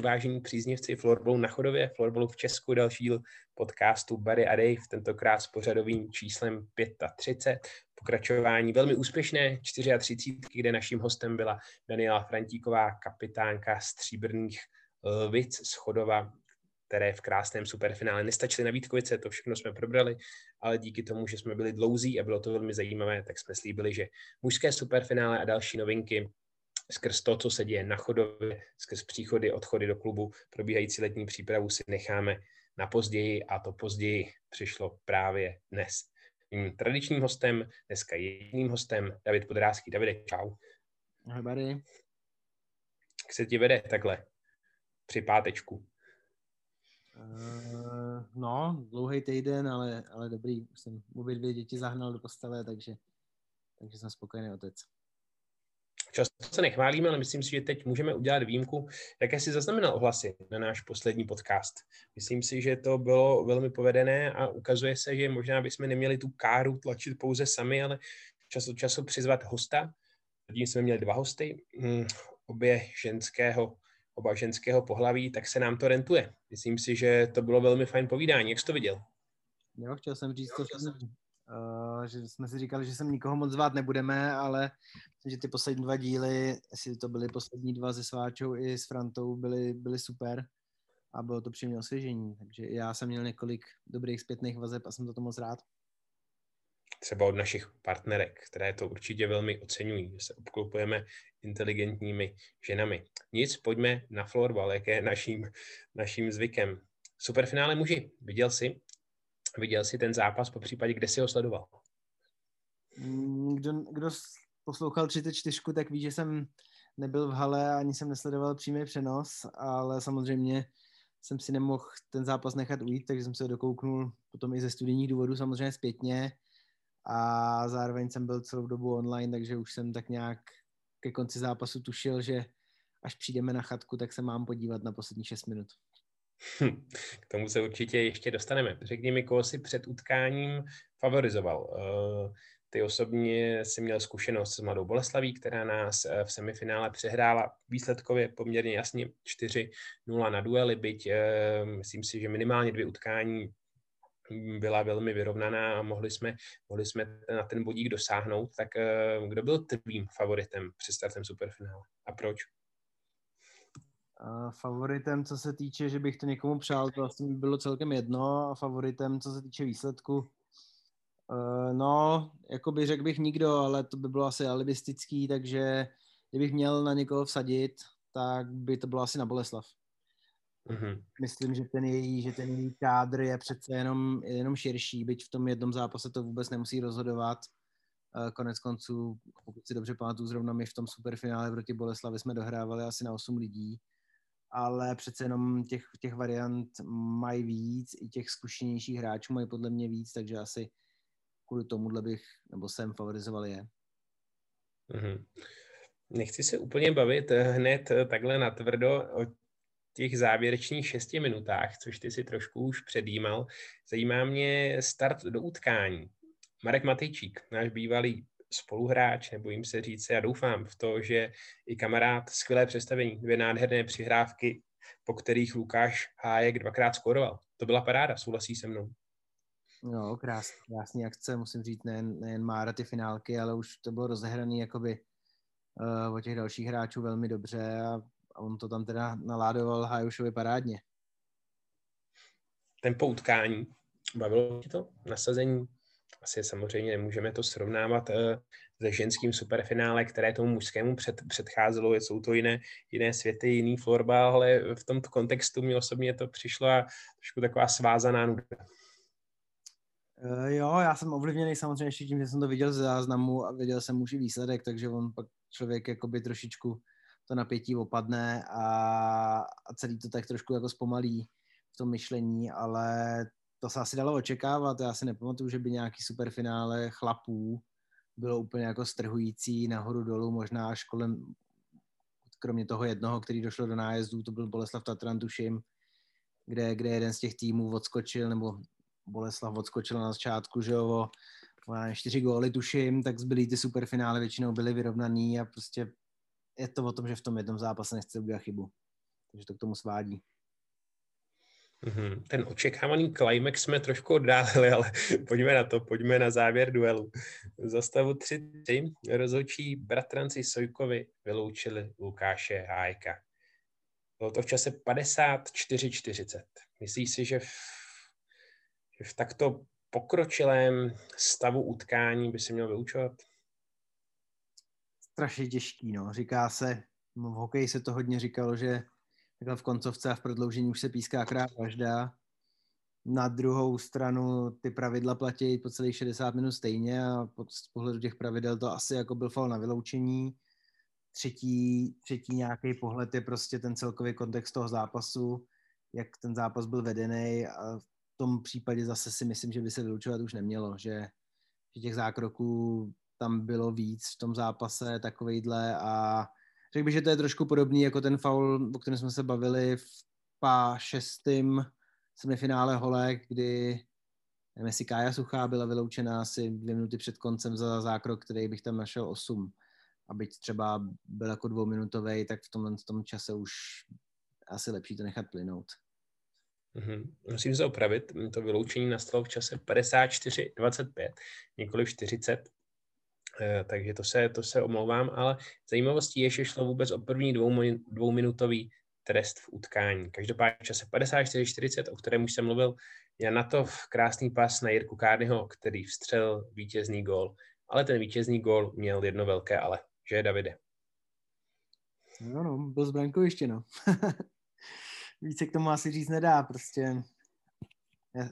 Vážení příznivci florbalu na chodově, florbalu v Česku, další díl podcastu Barry a Dave, tentokrát s pořadovým číslem 35. Pokračování velmi úspěšné 34, kde naším hostem byla Daniela Frantíková, kapitánka stříbrných Lvic z Chodova, které v krásném superfinále nestačily na Vítkovice, to všechno jsme probrali, ale díky tomu, že jsme byli dlouzí a bylo to velmi zajímavé, tak jsme slíbili, že mužské superfinále a další novinky skrz to, co se děje na chodově, skrz příchody, odchody do klubu, probíhající letní přípravu si necháme na později a to později přišlo právě dnes. Mým tradičním hostem, dneska jedním hostem, David Podrázký. Davide, čau. Ahoj, Barry. Jak se ti vede takhle při pátečku? Uh, no, dlouhý týden, ale, ale dobrý. Už jsem obě dvě děti zahnal do postele, takže, takže jsem spokojený otec. Často se nechválíme, ale myslím si, že teď můžeme udělat výjimku. Jaké si zaznamenal ohlasy na náš poslední podcast? Myslím si, že to bylo velmi povedené a ukazuje se, že možná bychom neměli tu káru tlačit pouze sami, ale čas od času přizvat hosta. Zatím jsme měli dva hosty, hm, obě ženského, oba ženského pohlaví, tak se nám to rentuje. Myslím si, že to bylo velmi fajn povídání. Jak jsi to viděl? Jo, chtěl jsem říct to, Uh, že jsme si říkali, že sem nikoho moc zvát nebudeme, ale myslím, že ty poslední dva díly, jestli to byly poslední dva se Sváčou i s Frantou, byly, byly super a bylo to příjemné osvěžení. Takže já jsem měl několik dobrých zpětných vazeb a jsem za to moc rád. Třeba od našich partnerek, které to určitě velmi oceňují, že se obklopujeme inteligentními ženami. Nic, pojďme na florbal, jak je naším, naším zvykem. Superfinále muži, viděl jsi? Viděl jsi ten zápas, po případě, kde jsi ho sledoval? Mm, kdo, kdo poslouchal 34, tak ví, že jsem nebyl v hale, ani jsem nesledoval přímý přenos, ale samozřejmě jsem si nemohl ten zápas nechat ujít, takže jsem se ho dokouknul potom i ze studijních důvodů samozřejmě zpětně a zároveň jsem byl celou dobu online, takže už jsem tak nějak ke konci zápasu tušil, že až přijdeme na chatku, tak se mám podívat na poslední 6 minut. K tomu se určitě ještě dostaneme. Řekni mi, koho jsi před utkáním favorizoval. Eh, ty osobně si měl zkušenost s Mladou Boleslaví, která nás eh, v semifinále přehrála výsledkově poměrně jasně 4-0 na duely, byť eh, myslím si, že minimálně dvě utkání byla velmi vyrovnaná a mohli jsme, mohli jsme na ten bodík dosáhnout. Tak kdo byl tvým favoritem před startem superfinále a proč? Favoritem, co se týče, že bych to někomu přál, to vlastně bylo celkem jedno. A favoritem, co se týče výsledku, uh, no, jako by řekl bych nikdo, ale to by bylo asi alibistický, takže kdybych měl na někoho vsadit, tak by to bylo asi na Boleslav. Mm-hmm. Myslím, že ten její, že ten její kádr je přece jenom, jenom širší, byť v tom jednom zápase to vůbec nemusí rozhodovat. Konec konců, pokud si dobře pamatuju, zrovna my v tom superfinále proti Boleslavi jsme dohrávali asi na 8 lidí ale přece jenom těch, těch variant mají víc, i těch zkušenějších hráčů mají podle mě víc, takže asi kvůli tomuhle bych, nebo jsem favorizoval je. Mm-hmm. Nechci se úplně bavit hned takhle natvrdo o těch závěrečných šesti minutách, což ty si trošku už předjímal. Zajímá mě start do utkání. Marek Matejčík, náš bývalý spoluhráč, nebo jim se říct, já doufám v to, že i kamarád skvělé představení, dvě nádherné přihrávky, po kterých Lukáš Hájek dvakrát skoroval. To byla paráda, souhlasí se mnou. No, krásný, krásný akce, musím říct, nejen, nejen Mára ty finálky, ale už to bylo rozehraný jakoby uh, o těch dalších hráčů velmi dobře a, a on to tam teda naládoval Hajušovi parádně. Ten poutkání, bavilo ti to? Nasazení asi samozřejmě nemůžeme to srovnávat uh, se ženským superfinále, které tomu mužskému před, předcházelo. Jsou to jiné, jiné světy, jiný florbal, ale v tomto kontextu mi osobně to přišlo a trošku taková svázaná nuda. Uh, jo, já jsem ovlivněný samozřejmě ještě tím, že jsem to viděl z záznamu a viděl jsem už i výsledek, takže on pak člověk jakoby trošičku to napětí opadne a, a celý to tak trošku jako zpomalí v tom myšlení, ale to se asi dalo očekávat. Já si nepamatuju, že by nějaký superfinále chlapů bylo úplně jako strhující nahoru dolů, možná až kolem, kromě toho jednoho, který došlo do nájezdu, to byl Boleslav Tatran, tuším, kde, kde jeden z těch týmů odskočil, nebo Boleslav odskočil na začátku, že jo, čtyři góly tuším, tak zbylý ty superfinále většinou byly vyrovnaný a prostě je to o tom, že v tom jednom zápase nechce udělat chybu. takže to k tomu svádí. Mhm. Ten očekávaný climax jsme trošku oddálili, ale pojďme na to, pojďme na závěr duelu. Za stavu 3-3 rozhodčí bratranci Sojkovi vyloučili Lukáše Hájka. Bylo to v čase 54-40. Myslíš si, že v, že v takto pokročilém stavu utkání by se měl vyučovat? Strašně těžký, no. Říká se, v hokeji se to hodně říkalo, že takhle v koncovce a v prodloužení už se píská krát každá. Na druhou stranu ty pravidla platí po celých 60 minut stejně a z pohledu těch pravidel to asi jako byl fal na vyloučení. Třetí, třetí nějaký pohled je prostě ten celkový kontext toho zápasu, jak ten zápas byl vedený a v tom případě zase si myslím, že by se vylučovat už nemělo, že, že těch zákroků tam bylo víc v tom zápase takovejhle a Řekl bych, že to je trošku podobný jako ten foul, o kterém jsme se bavili v pá šestým semifinále holek, kdy jestli Kája Suchá byla vyloučena asi dvě minuty před koncem za zákrok, který bych tam našel osm. A byť třeba byl jako dvouminutový, tak v tom, v tom čase už asi lepší to nechat plynout. Mm-hmm. Musím se opravit, to vyloučení nastalo v čase 54-25, nikoli 40, Eh, takže to se, to se omlouvám, ale zajímavostí je, že šlo vůbec o první dvou, dvouminutový trest v utkání. Každopádně v čase 54-40, o kterém už jsem mluvil, je na to krásný pas na Jirku Kárnyho, který vstřel vítězný gól. Ale ten vítězný gól měl jedno velké ale. Že je Davide? No, no, byl z brankoviště, no. Více k tomu asi říct nedá, prostě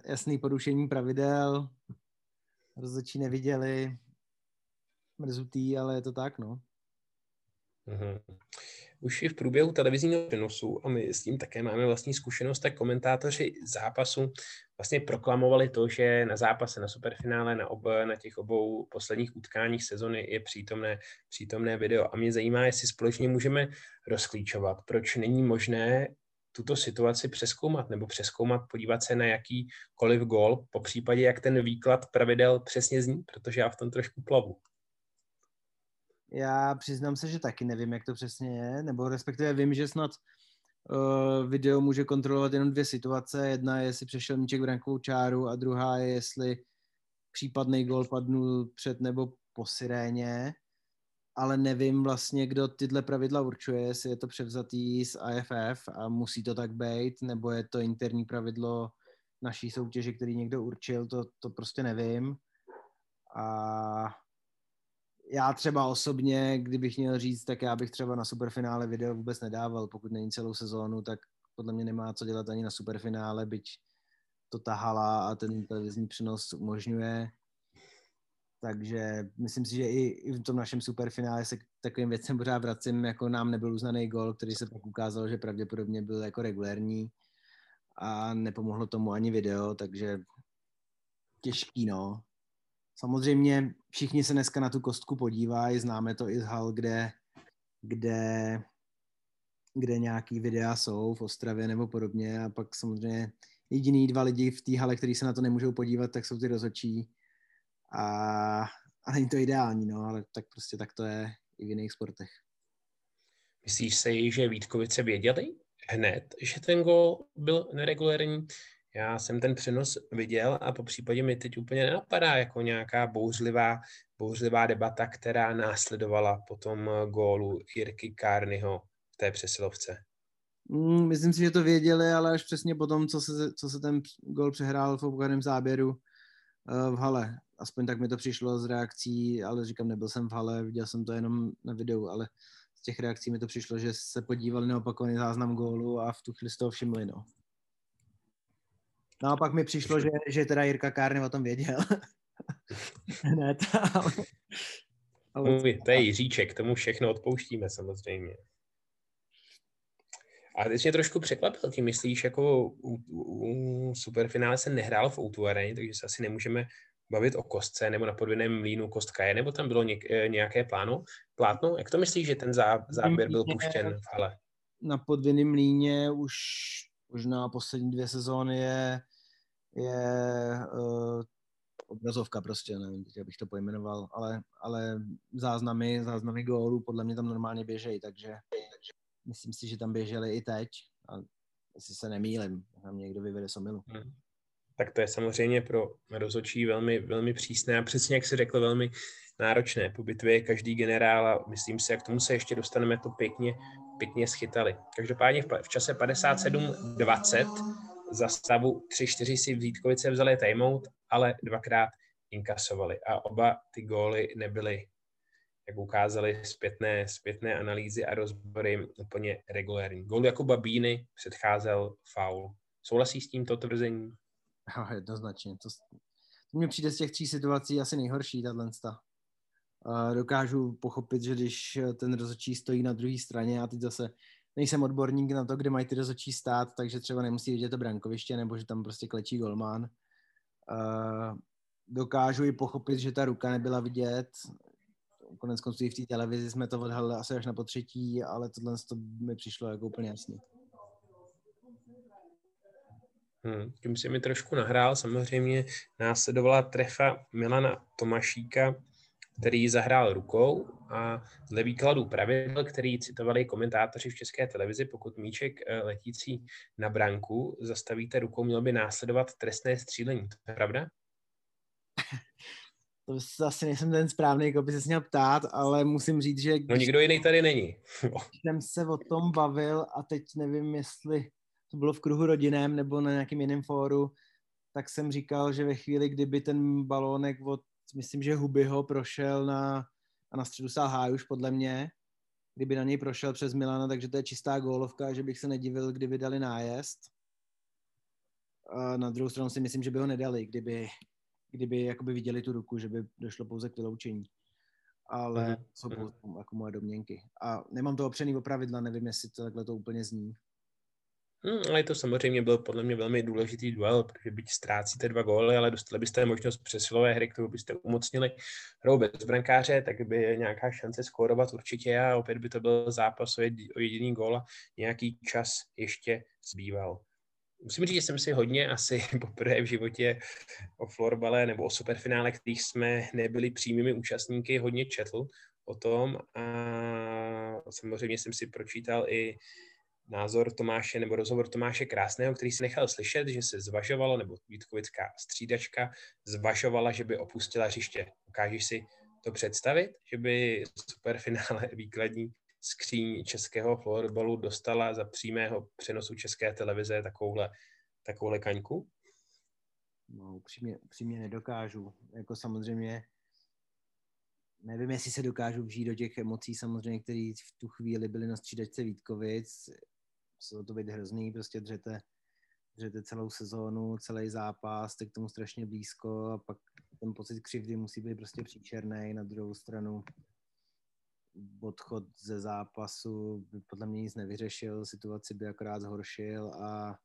jasný porušení pravidel, rozhodčí neviděli, mrzutý, ale je to tak, no. Mm-hmm. Už i v průběhu televizního přenosu, a my s tím také máme vlastní zkušenost, tak komentátoři zápasu vlastně proklamovali to, že na zápase, na superfinále, na, ob, na těch obou posledních utkáních sezony je přítomné, přítomné video. A mě zajímá, jestli společně můžeme rozklíčovat, proč není možné tuto situaci přeskoumat nebo přeskoumat, podívat se na jakýkoliv gol, po případě, jak ten výklad pravidel přesně zní, protože já v tom trošku plavu. Já přiznám se, že taky nevím, jak to přesně je, nebo respektive vím, že snad uh, video může kontrolovat jenom dvě situace. Jedna je, jestli přešel míček brankovou čáru a druhá je, jestli případný gol padnul před nebo po siréně, ale nevím vlastně, kdo tyhle pravidla určuje, jestli je to převzatý z AFF a musí to tak být, nebo je to interní pravidlo naší soutěže, který někdo určil, to, to prostě nevím. A já třeba osobně, kdybych měl říct, tak já bych třeba na superfinále video vůbec nedával, pokud není celou sezónu, tak podle mě nemá co dělat ani na superfinále, byť to tahala a ten televizní přenos umožňuje. Takže myslím si, že i, v tom našem superfinále se k takovým věcem pořád vracím, jako nám nebyl uznaný gol, který se pak ukázal, že pravděpodobně byl jako regulérní a nepomohlo tomu ani video, takže těžký, no. Samozřejmě všichni se dneska na tu kostku podívají, známe to i z hal, kde, kde, kde nějaký videa jsou v Ostravě nebo podobně a pak samozřejmě jediný dva lidi v té hale, kteří se na to nemůžou podívat, tak jsou ty rozhodčí a, a není to ideální, no, ale tak prostě tak to je i v jiných sportech. Myslíš si, že Vítkovice věděli hned, že ten gol byl neregulární? Já jsem ten přenos viděl a po případě mi teď úplně nenapadá jako nějaká bouřlivá, bouřlivá debata, která následovala po tom gólu Jirky Kárnyho v té přesilovce. Mm, myslím si, že to věděli, ale až přesně po tom, co se, co se ten gól přehrál v obkladném záběru uh, v hale. Aspoň tak mi to přišlo z reakcí, ale říkám, nebyl jsem v hale, viděl jsem to jenom na videu, ale z těch reakcí mi to přišlo, že se podívali na opakovaný záznam gólu a v tu chvíli z toho všimli, no. No a pak mi přišlo, že, že teda Jirka Kárny o tom věděl. Hned, ale, ale... To je Jiříček, tomu všechno odpouštíme samozřejmě. A teď mě trošku překvapil, ty myslíš, jako u, u, u superfinále se nehrál v Outu Arena, takže se asi nemůžeme bavit o kostce nebo na podvěném mlínu kostka je, nebo tam bylo něk, eh, nějaké pláno, plátno? Jak to myslíš, že ten zá, záběr byl puštěn v hale? Na podvěném mlíně už možná poslední dvě sezóny je, je uh, obrazovka prostě, nevím, jak bych to pojmenoval, ale, ale záznamy, záznamy gólů podle mě tam normálně běžejí, takže, takže myslím si, že tam běželi i teď. A jestli se nemýlim, tam někdo vyvede somilu. Hmm. Tak to je samozřejmě pro rozočí velmi, velmi přísné a přesně jak si řekl, velmi náročné. Po bitvě je každý generál a myslím si, jak tomu se ještě dostaneme, to pěkně, pěkně schytali. Každopádně v, v čase 57-20 za stavu 3-4 si Vítkovice vzali timeout, ale dvakrát inkasovali a oba ty góly nebyly jak ukázali zpětné, zpětné analýzy a rozbory úplně regulární. Gol Jakuba Bíny předcházel faul. Souhlasí s tímto tvrzením? Jo, jednoznačně. To, to mně přijde z těch tří situací asi nejhorší, tato Uh, dokážu pochopit, že když ten rozhodčí stojí na druhé straně, a teď zase nejsem odborník na to, kde mají ty rozhodčí stát, takže třeba nemusí vidět to brankoviště, nebo že tam prostě klečí golman. Uh, dokážu i pochopit, že ta ruka nebyla vidět, konec konců i v té televizi jsme to odhalili asi až na potřetí, ale tohle to mi přišlo jako úplně jasný. Hmm, tím si mi trošku nahrál. Samozřejmě následovala trefa Milana Tomašíka, který zahrál rukou a dle výkladu pravidel, který citovali komentátoři v české televizi, pokud míček eh, letící na branku zastavíte rukou, mělo by následovat trestné střílení. To je pravda? to asi nejsem ten správný, jako by se měl ptát, ale musím říct, že... No nikdo jiný tady není. jsem se o tom bavil a teď nevím, jestli to bylo v kruhu rodinném nebo na nějakém jiném fóru, tak jsem říkal, že ve chvíli, kdyby ten balónek od, myslím, že Hubyho prošel na, a na středu sál už podle mě, kdyby na něj prošel přes Milana, takže to je čistá gólovka, že bych se nedivil, kdyby dali nájezd. A na druhou stranu si myslím, že by ho nedali, kdyby kdyby jakoby viděli tu ruku, že by došlo pouze k vyloučení. Ale mm-hmm. jsou pouze jako moje domněnky. A nemám to opřený o pravidla, nevím, jestli to takhle to úplně zní. Hmm, ale to samozřejmě byl podle mě velmi důležitý duel, protože byť ztrácíte dva góly, ale dostali byste možnost přesilové hry, kterou byste umocnili hrou bez brankáře, tak by nějaká šance skórovat určitě a opět by to byl zápas o jediný gól a nějaký čas ještě zbýval. Musím říct, že jsem si hodně asi poprvé v životě o florbale nebo o superfinále, kterých jsme nebyli přímými účastníky, hodně četl o tom a samozřejmě jsem si pročítal i názor Tomáše nebo rozhovor Tomáše Krásného, který si nechal slyšet, že se zvažovalo, nebo Vítkovická střídačka zvažovala, že by opustila hřiště. Ukážeš si to představit, že by superfinále výkladní skříň českého florbalu dostala za přímého přenosu české televize takovouhle, takovouhle kaňku? No, upřímně, upřímně nedokážu. Jako samozřejmě nevím, jestli se dokážu vžít do těch emocí samozřejmě, které v tu chvíli byly na střídačce Vítkovic. Muselo to být hrozný, prostě dřete, dřete celou sezónu, celý zápas, jste k tomu strašně blízko a pak ten pocit křivdy musí být prostě příčerný. Na druhou stranu odchod ze zápasu by podle mě nic nevyřešil, situaci by akorát zhoršil a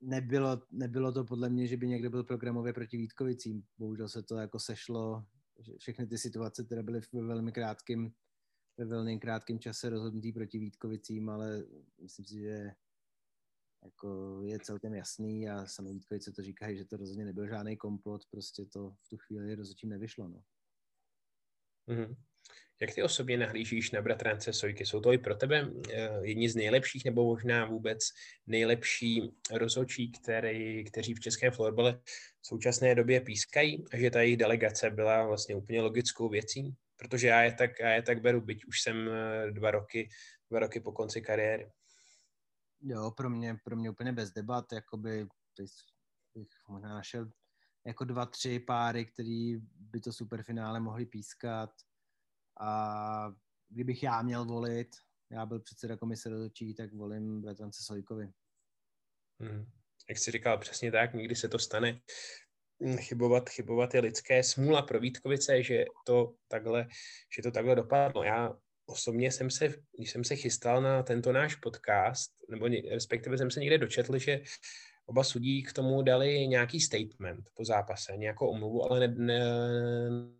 nebylo, nebylo to podle mě, že by někdo byl programově proti Vítkovicím. Bohužel se to jako sešlo, všechny ty situace, které byly ve velmi krátkém ve velmi krátkém čase rozhodnutý proti Vítkovicím, ale myslím si, že jako je celkem jasný a sami Vítkovice to říkají, že to rozhodně nebyl žádný komplot, prostě to v tu chvíli rozhodně nevyšlo. No. Mm-hmm. Jak ty osobně nahlížíš na bratrance Sojky? Jsou to i pro tebe eh, jedni z nejlepších nebo možná vůbec nejlepší rozhodčí, který, kteří v českém florbale v současné době pískají a že ta jejich delegace byla vlastně úplně logickou věcí? Protože já je tak, já je tak beru, byť už jsem eh, dva roky, dva roky po konci kariéry. Jo, pro mě, pro mě úplně bez debat, jakoby bych možná našel jako dva, tři páry, který by to superfinále mohli pískat a kdybych já měl volit, já byl předseda komise rozhodčí, tak volím bratrance Sojkovi. Hmm. Jak jsi říkal, přesně tak, někdy se to stane. Hmm, chybovat, chybovat je lidské. Smůla pro Vítkovice, že to takhle, že to takhle dopadlo. Já osobně jsem se, když jsem se chystal na tento náš podcast, nebo respektive jsem se někde dočetl, že oba sudí k tomu dali nějaký statement po zápase, nějakou omluvu, ale ne, ne,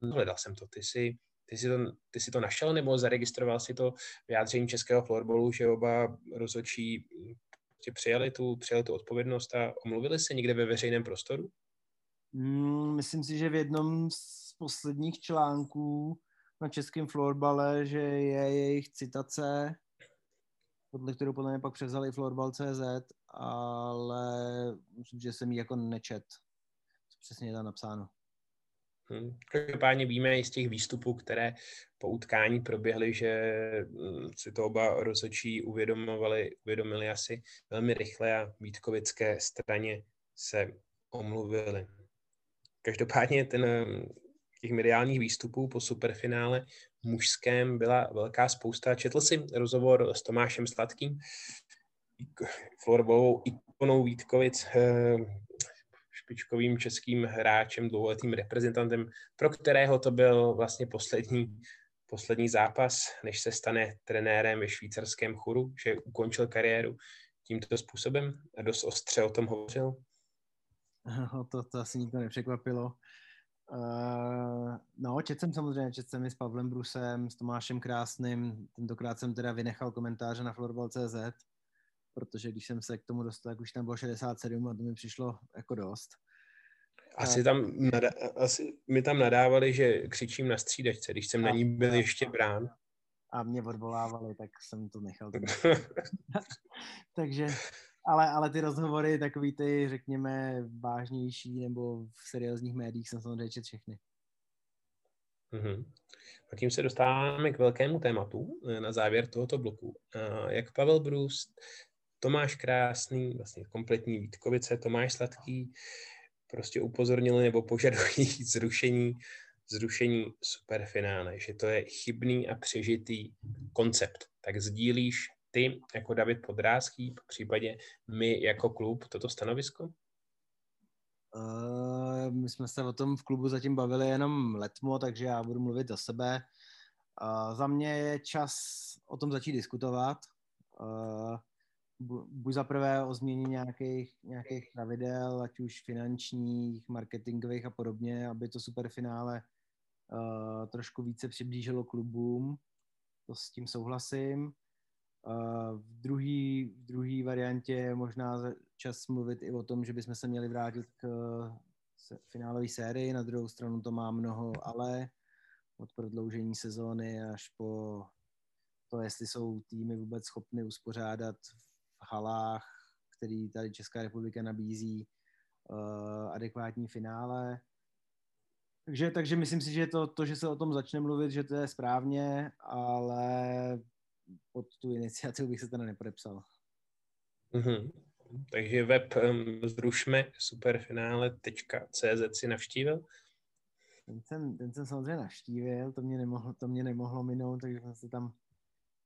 nehledal jsem to. Ty si ty si, to, ty si to našel nebo zaregistroval si to vyjádření českého florbalu, že oba rozhodčí přijali tu, přijali tu odpovědnost a omluvili se někde ve veřejném prostoru? Mm, myslím si, že v jednom z posledních článků na českém florbale, že je jejich citace podle kterou podle mě pak převzal i Florbal.cz, ale myslím, že jsem ji jako nečet. Přesně je tam napsáno. Hmm. Každopádně víme i z těch výstupů, které po utkání proběhly, že hm, si to oba rozhodčí uvědomovali, uvědomili asi velmi rychle a Vítkovické straně se omluvili. Každopádně ten hm, těch mediálních výstupů po superfinále mužském byla velká spousta. Četl si rozhovor s Tomášem Sladkým, florbalovou ikonou Vítkovic, eh, špičkovým českým hráčem, dlouholetým reprezentantem, pro kterého to byl vlastně poslední, poslední zápas, než se stane trenérem ve švýcarském churu, že ukončil kariéru tímto způsobem a dost ostře o tom hovořil. To, to asi nikdo nepřekvapilo. Uh, no, čet jsem samozřejmě, čet jsem i s Pavlem Brusem, s Tomášem Krásným, tentokrát jsem teda vynechal komentáře na florbal.cz, protože když jsem se k tomu dostal, tak už tam bylo 67 a to mi přišlo jako dost. Asi, tam nada, asi mi tam nadávali, že křičím na střídačce, když jsem na ní byl ještě brán. A mě odvolávali, tak jsem to nechal. Takže ale, ale ty rozhovory, takový ty, řekněme, vážnější nebo v seriózních médiích jsem samozřejmě čet všechny. Mm-hmm. A tím se dostáváme k velkému tématu eh, na závěr tohoto bloku. Jak Pavel Brus, Tomáš Krásný, vlastně kompletní Vítkovice, Tomáš Sladký, prostě upozornili nebo požadují zrušení, zrušení superfinále, že to je chybný a přežitý koncept. Tak sdílíš ty jako David Podrázký, v případě my jako klub, toto stanovisko? Uh, my jsme se o tom v klubu zatím bavili jenom letmo, takže já budu mluvit za sebe. Uh, za mě je čas o tom začít diskutovat. Uh, buď za prvé o změně nějakých, nějakých pravidel, ať už finančních, marketingových a podobně, aby to superfinále uh, trošku více přiblížilo klubům. To s tím souhlasím. V druhé v druhý variantě je možná čas mluvit i o tom, že bychom se měli vrátit k finálové sérii. Na druhou stranu to má mnoho ale od prodloužení sezóny až po to, jestli jsou týmy vůbec schopny uspořádat v halách, který tady Česká republika nabízí uh, adekvátní finále. Takže, takže myslím si, že to, to, že se o tom začne mluvit, že to je správně, ale pod tu iniciativu bych se teda nepodepsal. Mm-hmm. Takže web um, zrušme superfinále.cz si navštívil? Ten jsem, ten jsem samozřejmě navštívil, to mě nemohlo, to mě nemohlo minout, takže jsem se tam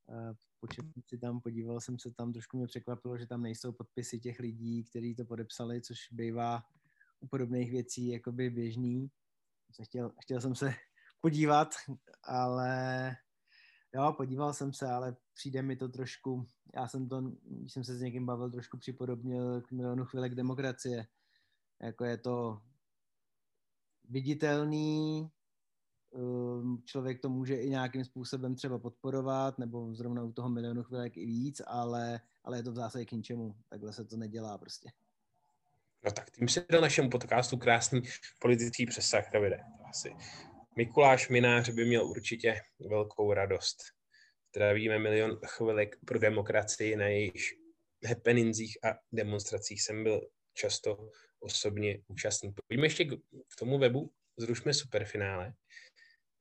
uh, počet si tam, podíval jsem se tam, trošku mě překvapilo, že tam nejsou podpisy těch lidí, kteří to podepsali, což bývá u podobných věcí jakoby běžný. Chtěl, chtěl jsem se podívat, ale Jo, podíval jsem se, ale přijde mi to trošku, já jsem to, když jsem se s někým bavil, trošku připodobnil k milionu chvilek demokracie. Jako je to viditelný, um, člověk to může i nějakým způsobem třeba podporovat, nebo zrovna u toho milionu chvilek i víc, ale, ale je to v zásadě k ničemu. Takhle se to nedělá prostě. No tak tím se do našemu podcastu krásný politický přesah, Davide. Asi Mikuláš Minář by měl určitě velkou radost. Zdravíme milion chvilek pro demokracii, na jejich happeningzích a demonstracích jsem byl často osobně účastný. Pojďme ještě k tomu webu, zrušme superfinále.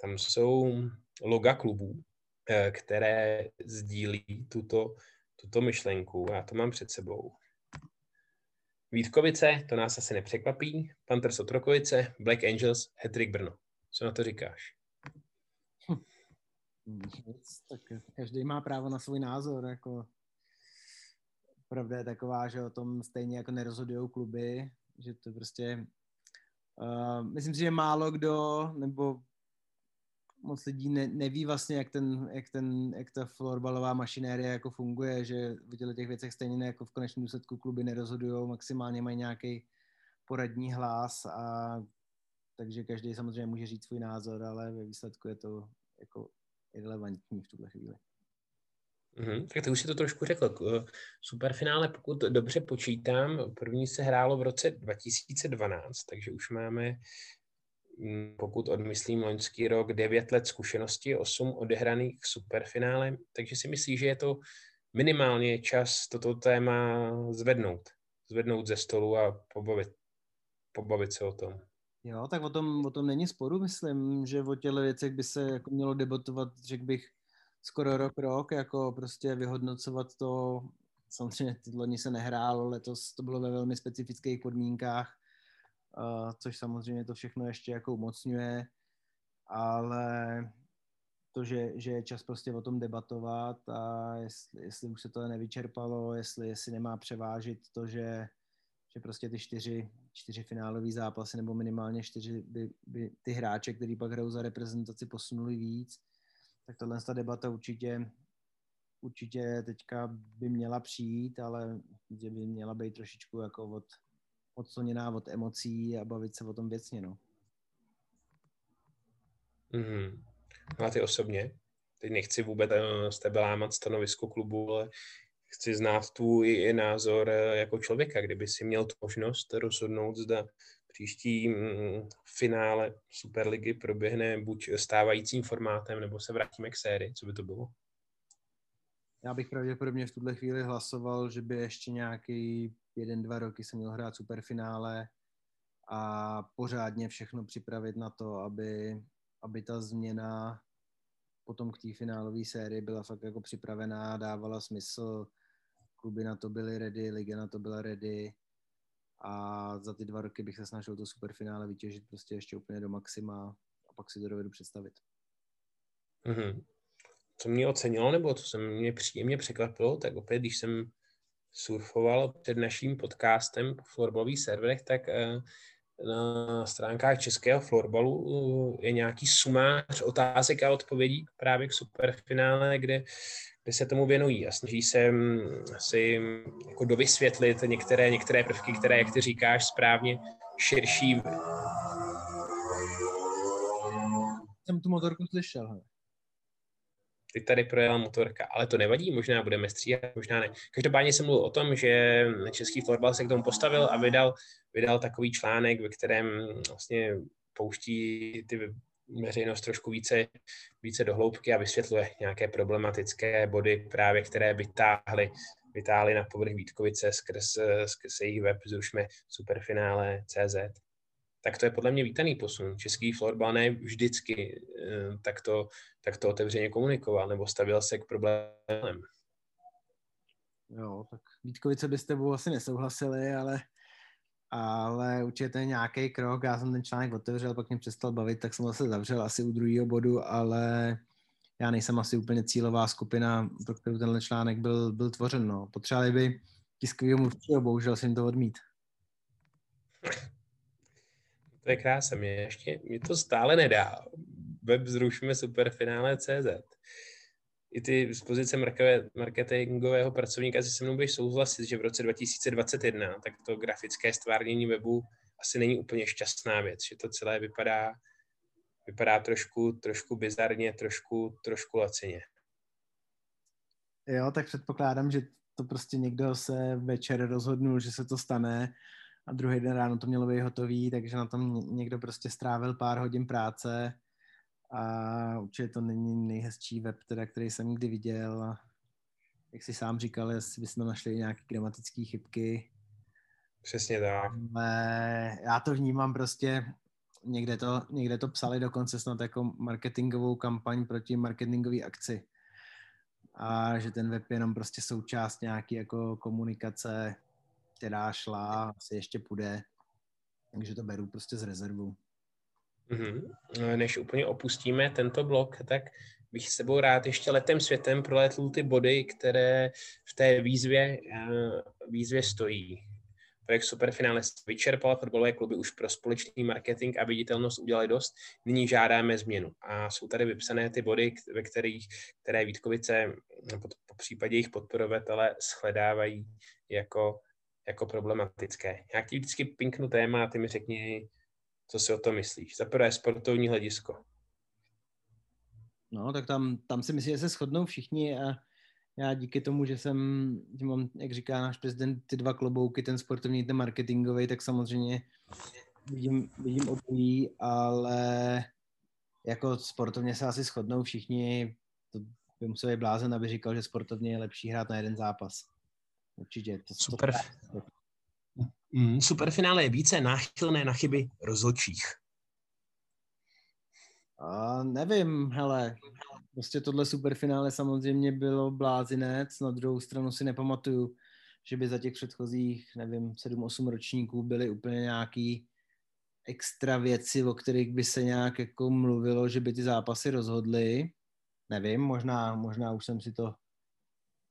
Tam jsou loga klubů, eh, které sdílí tuto, tuto myšlenku. Já to mám před sebou. Vítkovice, to nás asi nepřekvapí. Panthers Otrokovice, Black Angels, Hattrick Brno. Co na to říkáš? Hm, tak každý má právo na svůj názor. Jako pravda je taková, že o tom stejně jako nerozhodují kluby, že to prostě uh, myslím si, že málo kdo nebo moc lidí ne, neví vlastně, jak, ten, jak, ten, jak ta florbalová mašinérie jako funguje, že v těch věcech stejně jako v konečném důsledku kluby nerozhodují, maximálně mají nějaký poradní hlas a takže každý samozřejmě může říct svůj názor, ale ve výsledku je to jako irrelevantní v tuhle chvíli. Mm-hmm, tak ty už si to trošku řekl. Superfinále, pokud dobře počítám, první se hrálo v roce 2012, takže už máme, mm, pokud odmyslím loňský rok, 9 let zkušenosti, 8 odehraných superfinále, takže si myslíš, že je to minimálně čas toto téma zvednout. Zvednout ze stolu a pobavit, pobavit se o tom. Jo, tak o tom, o tom není sporu, myslím, že o těchto věcech by se jako mělo debatovat, řekl bych, skoro rok, rok, jako prostě vyhodnocovat to, samozřejmě loni se nehrálo, letos to bylo ve velmi specifických podmínkách, uh, což samozřejmě to všechno ještě jako umocňuje, ale to, že, že je čas prostě o tom debatovat a jestli, jestli už se to nevyčerpalo, jestli, jestli nemá převážit to, že, že prostě ty čtyři, čtyři finálové zápasy nebo minimálně čtyři by, by ty hráče, který pak hrajou za reprezentaci, posunuli víc, tak tohle ta debata určitě, určitě teďka by měla přijít, ale že by měla být trošičku jako od, odsoněná od emocí a bavit se o tom věcně, no. Mm-hmm. A ty osobně? Teď nechci vůbec eh, z tebe lámat stanovisko klubu, ale chci znát tvůj názor eh, jako člověka, kdyby si měl tu možnost rozhodnout, zda příští mm, finále Superligy proběhne buď stávajícím formátem, nebo se vrátíme k sérii. Co by to bylo? Já bych pravděpodobně v tuhle chvíli hlasoval, že by ještě nějaký jeden, dva roky se měl hrát superfinále a pořádně všechno připravit na to, aby, aby ta změna potom k té finálové sérii byla fakt jako připravená, dávala smysl, kluby na to byly ready, liga na to byla ready a za ty dva roky bych se snažil to superfinále vytěžit prostě ještě úplně do maxima a pak si to dovedu představit. Mm-hmm. Co mě ocenilo, nebo co se mě příjemně překvapilo, tak opět, když jsem surfoval před naším podcastem po florbalových serverech, tak eh, na stránkách českého florbalu eh, je nějaký sumář otázek a odpovědí právě k superfinále, kde, kde se tomu věnují a snaží se mm, si jako dovysvětlit některé, některé prvky, které, jak ty říkáš správně, širší. Jsem tu motorku slyšel. He. Teď tady projela motorka, ale to nevadí, možná budeme stříhat, možná ne. Každopádně jsem mluvil o tom, že český florbal se k tomu postavil a vydal vydal takový článek, ve kterém vlastně pouští ty veřejnost trošku více, více do hloubky a vysvětluje nějaké problematické body, právě které vytáhly, vytáhly na povrch Vítkovice skrz, skrz jejich web Zrušme superfinále CZ. Tak to je podle mě vítaný posun. Český florbal ne vždycky eh, tak to, tak to otevřeně komunikoval nebo stavil se k problémem. Jo, tak Vítkovice by s tebou asi nesouhlasili, ale ale určitě to je nějaký krok. Já jsem ten článek otevřel, pak mě přestal bavit, tak jsem zase zavřel asi u druhého bodu, ale já nejsem asi úplně cílová skupina, pro kterou tenhle článek byl, byl tvořen. No. Potřebovali by tiskového mluvčího, bohužel jsem to odmít. To je krása, mě ještě, mě to stále nedá. Web zrušíme superfinále CZ i ty z pozice marketingového pracovníka si se mnou budeš souhlasit, že v roce 2021 tak to grafické stvárnění webu asi není úplně šťastná věc, že to celé vypadá, vypadá trošku, trošku bizarně, trošku, trošku lacině. Jo, tak předpokládám, že to prostě někdo se večer rozhodnul, že se to stane a druhý den ráno to mělo být hotový, takže na tom někdo prostě strávil pár hodin práce a určitě to není nejhezčí web, teda, který jsem kdy viděl. Jak jsi sám říkal, jestli byste tam našli nějaké gramatické chybky. Přesně tak. Ale já to vnímám prostě, někde to, někde to psali dokonce snad jako marketingovou kampaň proti marketingové akci. A že ten web je jenom prostě součást nějaký jako komunikace, která šla, asi ještě půjde. Takže to beru prostě z rezervu. Mm-hmm. Než úplně opustíme tento blok, tak bych s sebou rád ještě letem světem prolétl ty body, které v té výzvě, eh, výzvě stojí. Projekt Superfinále vyčerpal, fotbalové kluby už pro společný marketing a viditelnost udělali dost, nyní žádáme změnu. A jsou tady vypsané ty body, ve kterých, které Vítkovice po případě jejich podporovatele shledávají jako, jako problematické. Já ti vždycky pinknu téma a ty mi řekni, co si o tom myslíš? Za prvé sportovní hledisko. No, tak tam, tam si myslím, že se shodnou všichni a já díky tomu, že jsem, že mám, jak říká náš prezident, ty dva klobouky, ten sportovní, ten marketingový, tak samozřejmě vidím, vidím obojí, ale jako sportovně se asi shodnou všichni, to by musel být blázen, aby říkal, že sportovně je lepší hrát na jeden zápas. Určitě. To, Super. To, mm, superfinále je více náchylné na chyby rozhodčích. A nevím, hele, prostě tohle superfinále samozřejmě bylo blázinec, na druhou stranu si nepamatuju, že by za těch předchozích, nevím, 7-8 ročníků byly úplně nějaký extra věci, o kterých by se nějak jako mluvilo, že by ty zápasy rozhodly. Nevím, možná, možná už jsem si to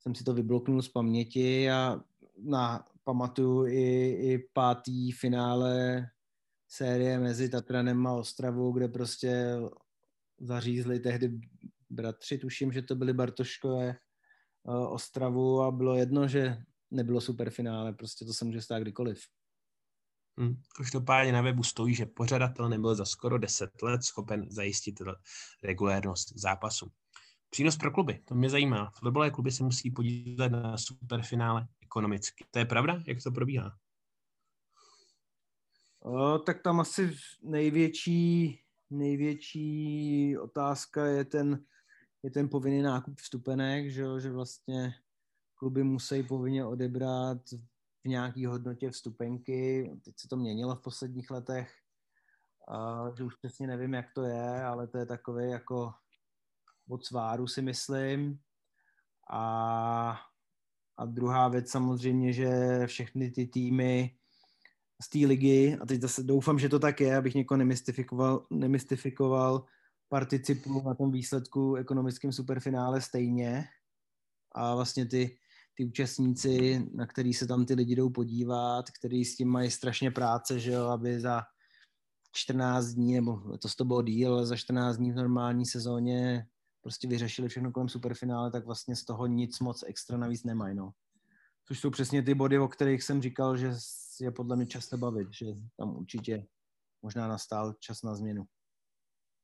jsem si to vybloknul z paměti a na, pamatuju i, i pátý finále série mezi Tatranem a Ostravou, kde prostě zařízli tehdy bratři, tuším, že to byli Bartoškové eh, Ostravu a bylo jedno, že nebylo superfinále, prostě to se může stát kdykoliv. Hmm. Každopádně na webu stojí, že pořadatel nebyl za skoro 10 let schopen zajistit regulérnost zápasu. Přínos pro kluby, to mě zajímá. Fotbalové kluby se musí podílet na superfinále ekonomicky. To je pravda? Jak to probíhá? O, tak tam asi největší, největší otázka je ten, je ten povinný nákup vstupenek, že, že vlastně kluby musí povinně odebrat v nějaký hodnotě vstupenky. Teď se to měnilo v posledních letech, a, že už přesně nevím, jak to je, ale to je takový jako od sváru si myslím. A, a druhá věc samozřejmě, že všechny ty týmy z té ligy, a teď zase doufám, že to tak je, abych někoho nemystifikoval, nemystifikoval participují na tom výsledku ekonomickém superfinále stejně. A vlastně ty, ty účastníci, na který se tam ty lidi jdou podívat, který s tím mají strašně práce, že jo, aby za 14 dní, nebo to to bylo díl, ale za 14 dní v normální sezóně prostě vyřešili všechno kolem superfinále, tak vlastně z toho nic moc extra navíc nemají, no. Což jsou přesně ty body, o kterých jsem říkal, že je podle mě čas se bavit, že tam určitě možná nastal čas na změnu.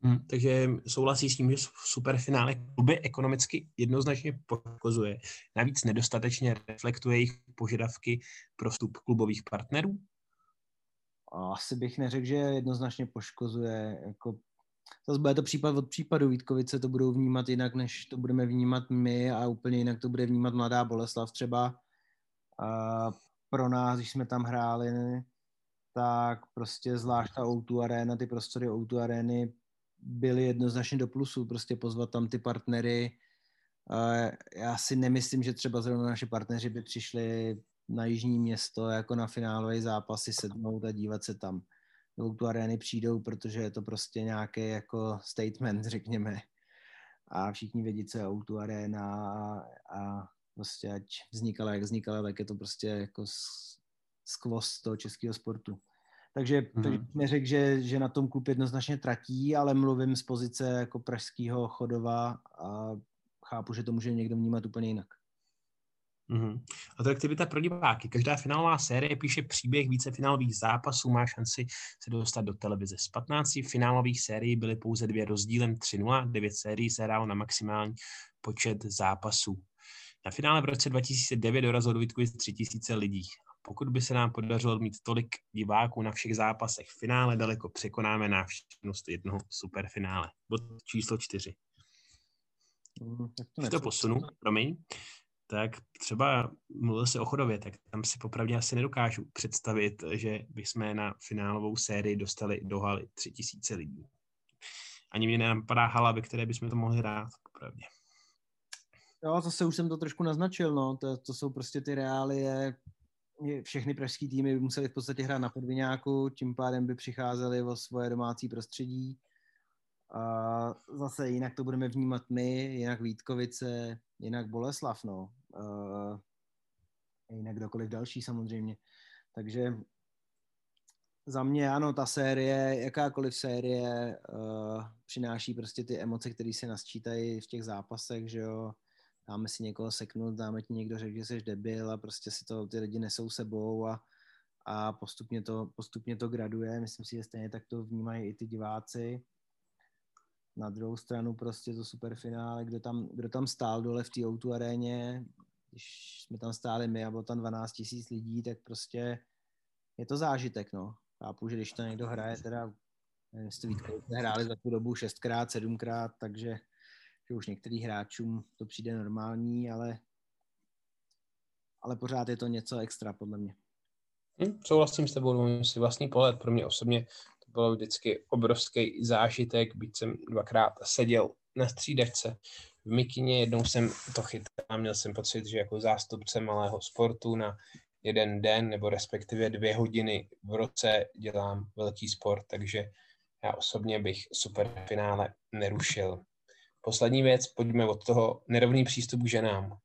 Hmm, takže souhlasí s tím, že v superfinále kluby ekonomicky jednoznačně poškozuje. Navíc nedostatečně reflektuje jejich požadavky pro vstup klubových partnerů? Asi bych neřekl, že jednoznačně poškozuje. Jako Zase bude to případ od případu. Vítkovice to budou vnímat jinak, než to budeme vnímat my a úplně jinak to bude vnímat mladá Boleslav třeba. A pro nás, když jsme tam hráli, tak prostě zvlášť ta O2 Arena, ty prostory O2 Areny byly jednoznačně do plusu, prostě pozvat tam ty partnery. Já si nemyslím, že třeba zrovna naše partneři by přišli na jižní město jako na finálové zápasy sednout a dívat se tam do tu arény přijdou, protože je to prostě nějaký jako statement, řekněme. A všichni vědí, co je Outu Arena a, a prostě ať vznikala, jak vznikala, tak je to prostě jako skvost toho českého sportu. Takže, mm-hmm. takže neřekl, že, že na tom klub jednoznačně tratí, ale mluvím z pozice jako pražského chodova a chápu, že to může někdo vnímat úplně jinak. Mm-hmm. Atraktivita pro diváky. Každá finálová série píše příběh více finálových zápasů, má šanci se dostat do televize. Z 15 finálových sérií byly pouze dvě rozdílem 3-0, 9 sérií se hrálo na maximální počet zápasů. Na finále v roce 2009 dorazilo do Vítkovic 3000 lidí. Pokud by se nám podařilo mít tolik diváků na všech zápasech v finále, daleko překonáme návštěvnost jednoho superfinále. Bod číslo 4. Mm, to, to posunu, promiň tak třeba mluvil se o chodově, tak tam si popravdě asi nedokážu představit, že bychom na finálovou sérii dostali do haly tři tisíce lidí. Ani mě nenapadá hala, ve které bychom to mohli hrát, popravdě. Jo, zase už jsem to trošku naznačil, no. To, to jsou prostě ty reálie. Všechny pražské týmy by museli v podstatě hrát na podviňáku, tím pádem by přicházeli o svoje domácí prostředí. A zase jinak to budeme vnímat my, jinak Vítkovice, jinak Boleslav, no. Uh, jinak kdokoliv další samozřejmě. Takže za mě ano, ta série, jakákoliv série uh, přináší prostě ty emoce, které se nasčítají v těch zápasech, že jo. Dáme si někoho seknout, dáme ti někdo řekl, že jsi debil a prostě si to ty lidi nesou sebou a, a postupně, to, postupně to graduje. Myslím si, že stejně tak to vnímají i ty diváci. Na druhou stranu prostě to superfinále, kdo tam, kdo tam stál dole v té o aréně, když jsme tam stáli my a bylo tam 12 tisíc lidí, tak prostě je to zážitek, no. Chápu, že když to někdo hraje, teda nevím, jestli Vítko hráli za tu dobu šestkrát, sedmkrát, takže že už některým hráčům to přijde normální, ale, ale pořád je to něco extra, podle mě. Hm, souhlasím s tebou, si vlastní pohled. Pro mě osobně bylo vždycky obrovský zážitek, byť jsem dvakrát seděl na střídačce v Mikině, jednou jsem to chytal měl jsem pocit, že jako zástupce malého sportu na jeden den nebo respektive dvě hodiny v roce dělám velký sport, takže já osobně bych superfinále nerušil. Poslední věc, pojďme od toho nerovný přístup k ženám.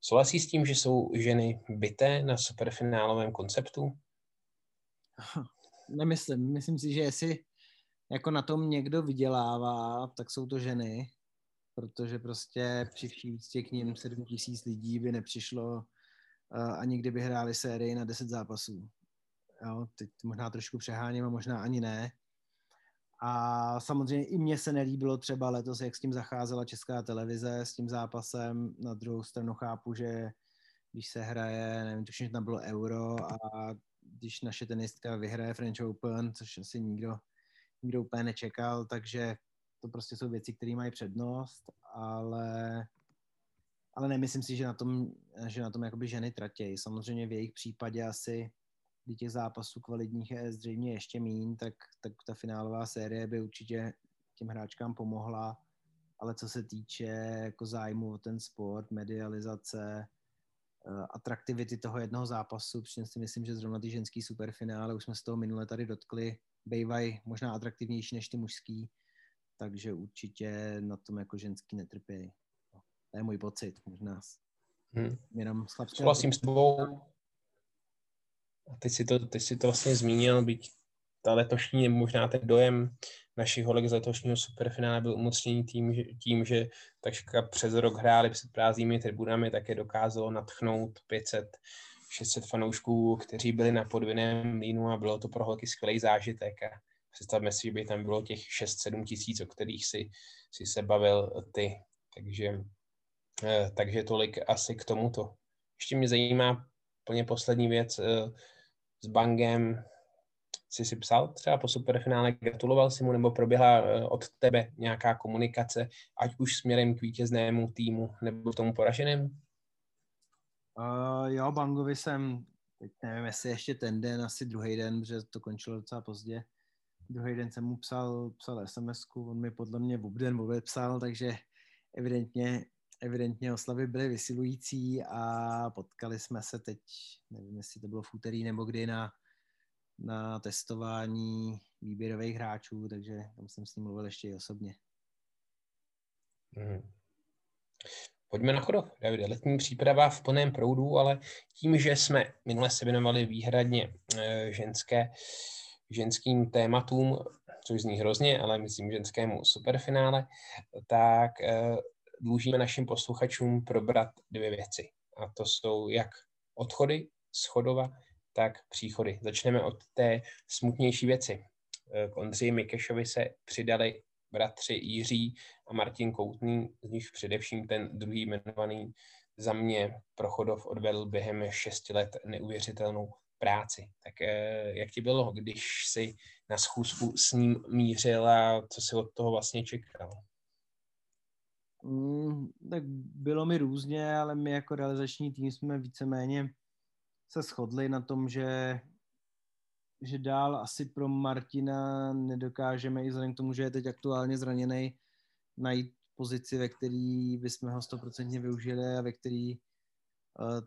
Souhlasí s tím, že jsou ženy byté na superfinálovém konceptu? Nemyslím. Myslím si, že jestli jako na tom někdo vydělává, tak jsou to ženy, protože prostě při vší úctě k ním 7 tisíc lidí by nepřišlo uh, ani kdyby hráli sérii na 10 zápasů. Jo, teď možná trošku přeháním a možná ani ne, a samozřejmě i mně se nelíbilo třeba letos, jak s tím zacházela česká televize, s tím zápasem. Na druhou stranu chápu, že když se hraje, nevím, tuším, že tam bylo euro a když naše tenistka vyhraje French Open, což asi nikdo, nikdo úplně nečekal, takže to prostě jsou věci, které mají přednost, ale, ale nemyslím si, že na tom, že na tom jakoby ženy tratějí. Samozřejmě v jejich případě asi kdy těch zápasů kvalitních je zřejmě ještě míň, tak, tak ta finálová série by určitě těm hráčkám pomohla, ale co se týče jako zájmu o ten sport, medializace, atraktivity toho jednoho zápasu, protože si myslím, že zrovna ty ženský superfinále, už jsme z toho minule tady dotkli, bývají možná atraktivnější než ty mužský, takže určitě na tom jako ženský netrpějí. To je můj pocit, možná. Hmm. Jenom Souhlasím s tebou, a teď si to, teď si to vlastně zmínil, byť ta letošní, možná ten dojem našich holek z letošního superfinále byl umocněný tím, že, tím, že takřka přes rok hráli před prázdnými tribunami, také dokázalo natchnout 500 600 fanoušků, kteří byli na podvinném mlínu a bylo to pro holky skvělý zážitek. A představme si, že by tam bylo těch 6-7 tisíc, o kterých si, si se bavil ty. Takže, eh, takže tolik asi k tomuto. Ještě mě zajímá plně poslední věc. Eh, s Bangem jsi si psal třeba po superfinále, gratuloval si mu, nebo proběhla eh, od tebe nějaká komunikace, ať už směrem k vítěznému týmu, nebo k tomu poraženému? Uh, jo, Bangovi jsem, teď nevím, jestli ještě ten den, asi druhý den, protože to končilo docela pozdě. Druhý den jsem mu psal, psal sms on mi podle mě v den psal, takže evidentně evidentně oslavy byly vysilující a potkali jsme se teď, nevím, jestli to bylo v úterý nebo kdy na, na testování výběrových hráčů, takže tam jsem s ním mluvil ještě i osobně. Hmm. Pojďme na chodov, Davide. Letní příprava v plném proudu, ale tím, že jsme minule se věnovali výhradně e, ženské, ženským tématům, což zní hrozně, ale myslím ženskému superfinále, tak e, dlužíme našim posluchačům probrat dvě věci. A to jsou jak odchody z Chodova, tak příchody. Začneme od té smutnější věci. K Ondřeji Mikešovi se přidali bratři Jiří a Martin Koutný, z nich především ten druhý jmenovaný za mě Prochodov odvedl během šesti let neuvěřitelnou práci. Tak eh, jak ti bylo, když si na schůzku s ním mířil a co si od toho vlastně čekal? Mm, tak bylo mi různě, ale my jako realizační tým jsme víceméně se shodli na tom, že, že dál asi pro Martina nedokážeme, i vzhledem k tomu, že je teď aktuálně zraněný, najít pozici, ve který bychom ho stoprocentně využili a ve který uh,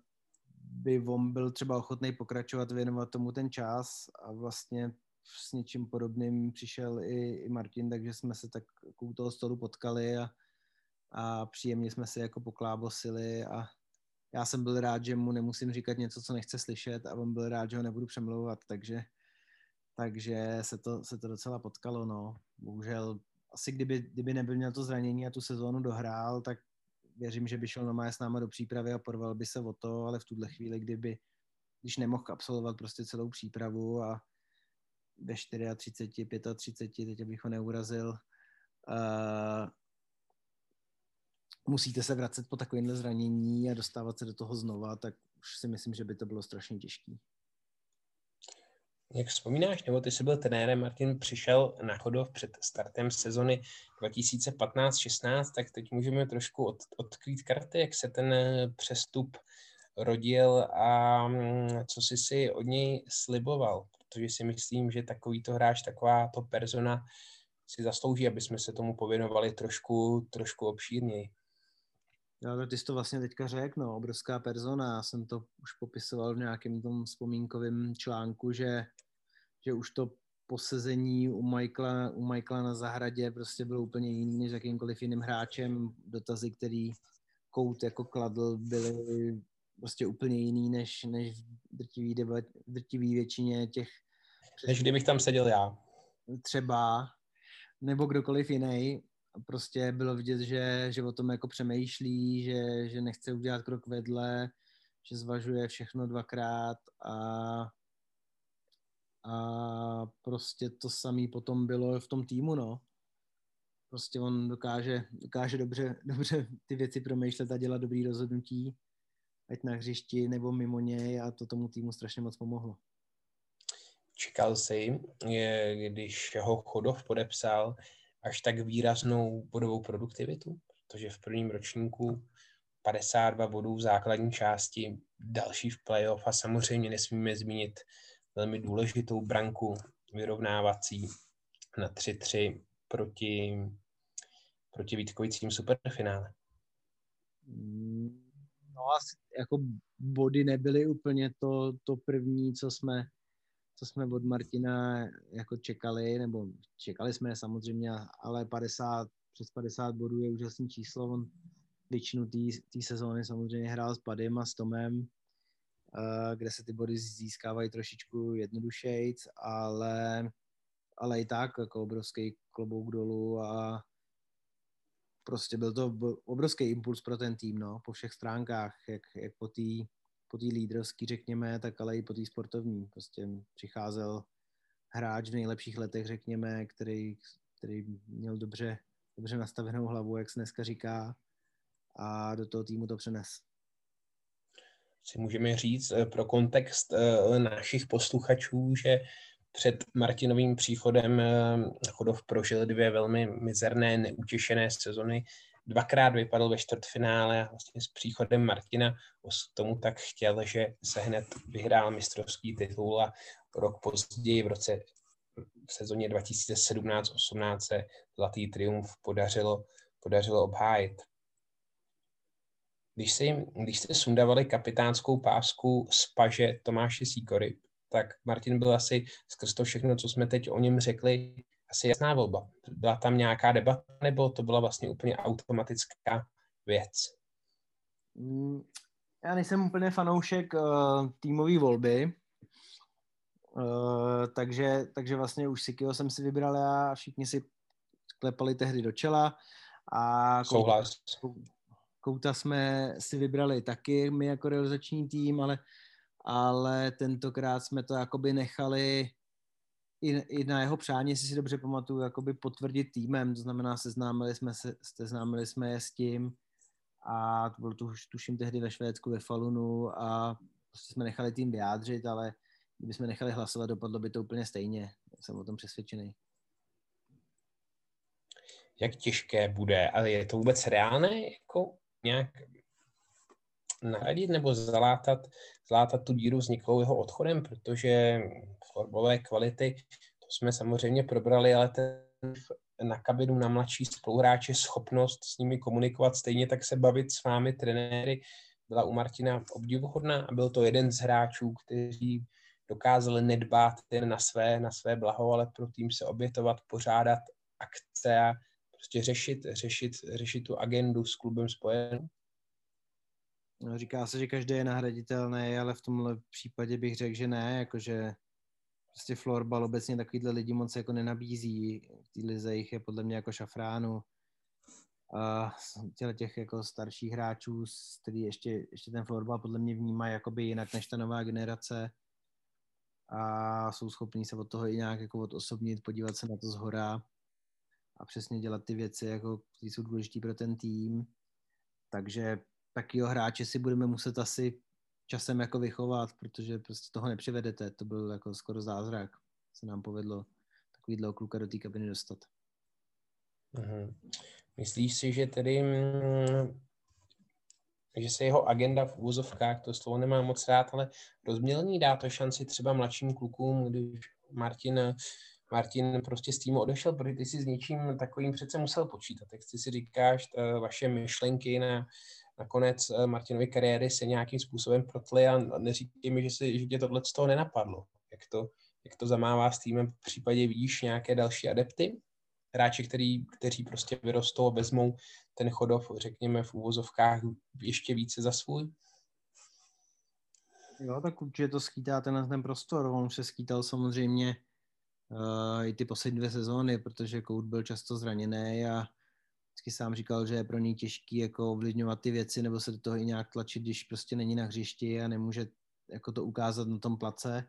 by on byl třeba ochotný pokračovat, věnovat tomu ten čas. A vlastně s něčím podobným přišel i, i Martin, takže jsme se tak u toho stolu potkali a a příjemně jsme si jako poklábosili a já jsem byl rád, že mu nemusím říkat něco, co nechce slyšet a on byl rád, že ho nebudu přemlouvat, takže, takže se, to, se to docela potkalo, no. Bohužel asi kdyby, kdyby nebyl měl to zranění a tu sezónu dohrál, tak věřím, že by šel normálně s náma do přípravy a porval by se o to, ale v tuhle chvíli, kdyby, když nemohl absolvovat prostě celou přípravu a ve 34, 35, teď abych ho neurazil, uh, musíte se vracet po takovémhle zranění a dostávat se do toho znova, tak už si myslím, že by to bylo strašně těžké. Jak vzpomínáš, nebo ty jsi byl trenérem, Martin přišel na Chodov před startem sezony 2015-16, tak teď můžeme trošku od, odkrýt karty, jak se ten eh, přestup rodil a mm, co jsi si od něj sliboval, protože si myslím, že takovýto hráč, taková to persona si zaslouží, aby jsme se tomu pověnovali trošku, trošku obšírněji. Já ty jsi to vlastně teďka řekl, no, obrovská persona. Já jsem to už popisoval v nějakém tom vzpomínkovém článku, že, že už to posezení u Michaela, u Michaela na zahradě prostě bylo úplně jiný než jakýmkoliv jiným hráčem. Dotazy, který Kout jako kladl, byly prostě úplně jiný než, než v drtivý, debat, v drtivý většině těch... Než kdybych tam seděl já. Třeba, nebo kdokoliv jiný prostě bylo vidět, že, že o tom jako přemýšlí, že, že nechce udělat krok vedle, že zvažuje všechno dvakrát a, a prostě to samé potom bylo v tom týmu, no. Prostě on dokáže, dokáže dobře, dobře ty věci promýšlet a dělat dobrý rozhodnutí, ať na hřišti nebo mimo něj a to tomu týmu strašně moc pomohlo. Čekal jsi, když ho Chodov podepsal, až tak výraznou bodovou produktivitu, protože v prvním ročníku 52 bodů v základní části, další v playoff a samozřejmě nesmíme zmínit velmi důležitou branku vyrovnávací na 3-3 proti, proti Vítkovicím superfinále. No asi jako body nebyly úplně to, to první, co jsme, co jsme od Martina jako čekali, nebo čekali jsme samozřejmě, ale 50, přes 50 bodů je úžasný číslo. On většinu té sezóny samozřejmě hrál s Padem a s Tomem, uh, kde se ty body získávají trošičku jednodušejc, ale, ale i tak jako obrovský klobouk dolů a prostě byl to obrovský impuls pro ten tým, no, po všech stránkách, jak, jak po té po té lídrovský, řekněme, tak ale i po té sportovní. Prostě přicházel hráč v nejlepších letech, řekněme, který, který měl dobře, dobře nastavenou hlavu, jak se dneska říká, a do toho týmu to přenes. Si můžeme říct eh, pro kontext eh, našich posluchačů, že před Martinovým příchodem eh, Chodov prožil dvě velmi mizerné, neutěšené sezony dvakrát vypadl ve čtvrtfinále a vlastně s příchodem Martina tomu tak chtěl, že se hned vyhrál mistrovský titul a rok později v roce v sezóně 2017-18 se Zlatý triumf podařilo, podařilo obhájit. Když si, když jste sundavali kapitánskou pásku z paže Tomáše Sýkory, tak Martin byl asi skrz to všechno, co jsme teď o něm řekli, asi jasná volba. Byla tam nějaká debata, nebo to byla vlastně úplně automatická věc? Mm, já nejsem úplně fanoušek uh, týmové volby, uh, takže, takže vlastně už Sikyho jsem si vybral a všichni si klepali tehdy do čela. A Souhlas. Kouta, Kouta jsme si vybrali taky, my jako realizační tým, ale, ale tentokrát jsme to jakoby nechali i, i na jeho přání, jestli si dobře pamatuju, jakoby potvrdit týmem, to znamená seznámili jsme se, seznámili jsme je s tím a to bylo tu, tuším tehdy ve Švédsku, ve Falunu a prostě jsme nechali tým vyjádřit, ale kdybychom nechali hlasovat, dopadlo by to úplně stejně. Jsem o tom přesvědčený. Jak těžké bude, ale je to vůbec reálné jako nějak nahradit nebo zalátat, zalátat tu díru vzniklou jeho odchodem, protože florbové kvality, to jsme samozřejmě probrali, ale ten na kabinu na mladší spoluhráče schopnost s nimi komunikovat, stejně tak se bavit s vámi trenéry, byla u Martina obdivuhodná a byl to jeden z hráčů, kteří dokázali nedbát jen na své, na své blaho, ale pro tým se obětovat, pořádat akce a prostě řešit, řešit, řešit tu agendu s klubem spojenou. Říká se, že každý je nahraditelný, ale v tomhle případě bych řekl, že ne, jakože prostě florbal obecně takovýhle lidi moc jako nenabízí. V té lize jich je podle mě jako šafránu. A těle těch jako starších hráčů, který ještě, ještě ten florbal podle mě vnímají jakoby jinak než ta nová generace a jsou schopní se od toho i nějak jako odosobnit, podívat se na to zhora a přesně dělat ty věci, jako, které jsou důležité pro ten tým. Takže takového hráče si budeme muset asi časem jako vychovat, protože prostě toho nepřivedete. To byl jako skoro zázrak. Se nám povedlo takovýhle kluka do té kabiny dostat. Mhm. Myslíš si, že tedy mm, že se jeho agenda v úvozovkách, to slovo nemám moc rád, ale rozmělní dá to šanci třeba mladším klukům, když Martin, Martin prostě z týmu odešel, protože ty si s něčím takovým přece musel počítat. Jak ty si říkáš, vaše myšlenky na, na konec eh, Martinovy kariéry se nějakým způsobem protly a neříkej mi, že, si, že tě tohle z toho nenapadlo. Jak to, jak to zamává s týmem, v případě vidíš nějaké další adepty? hráči, který, kteří prostě vyrostou a vezmou ten chodov, řekněme, v úvozovkách ještě více za svůj? Jo, tak určitě to skýtá ten, ten prostor. On se skýtal samozřejmě uh, i ty poslední dvě sezóny, protože Kout byl často zraněný a vždycky sám říkal, že je pro něj těžký jako ovlivňovat ty věci nebo se do toho i nějak tlačit, když prostě není na hřišti a nemůže jako to ukázat na tom place.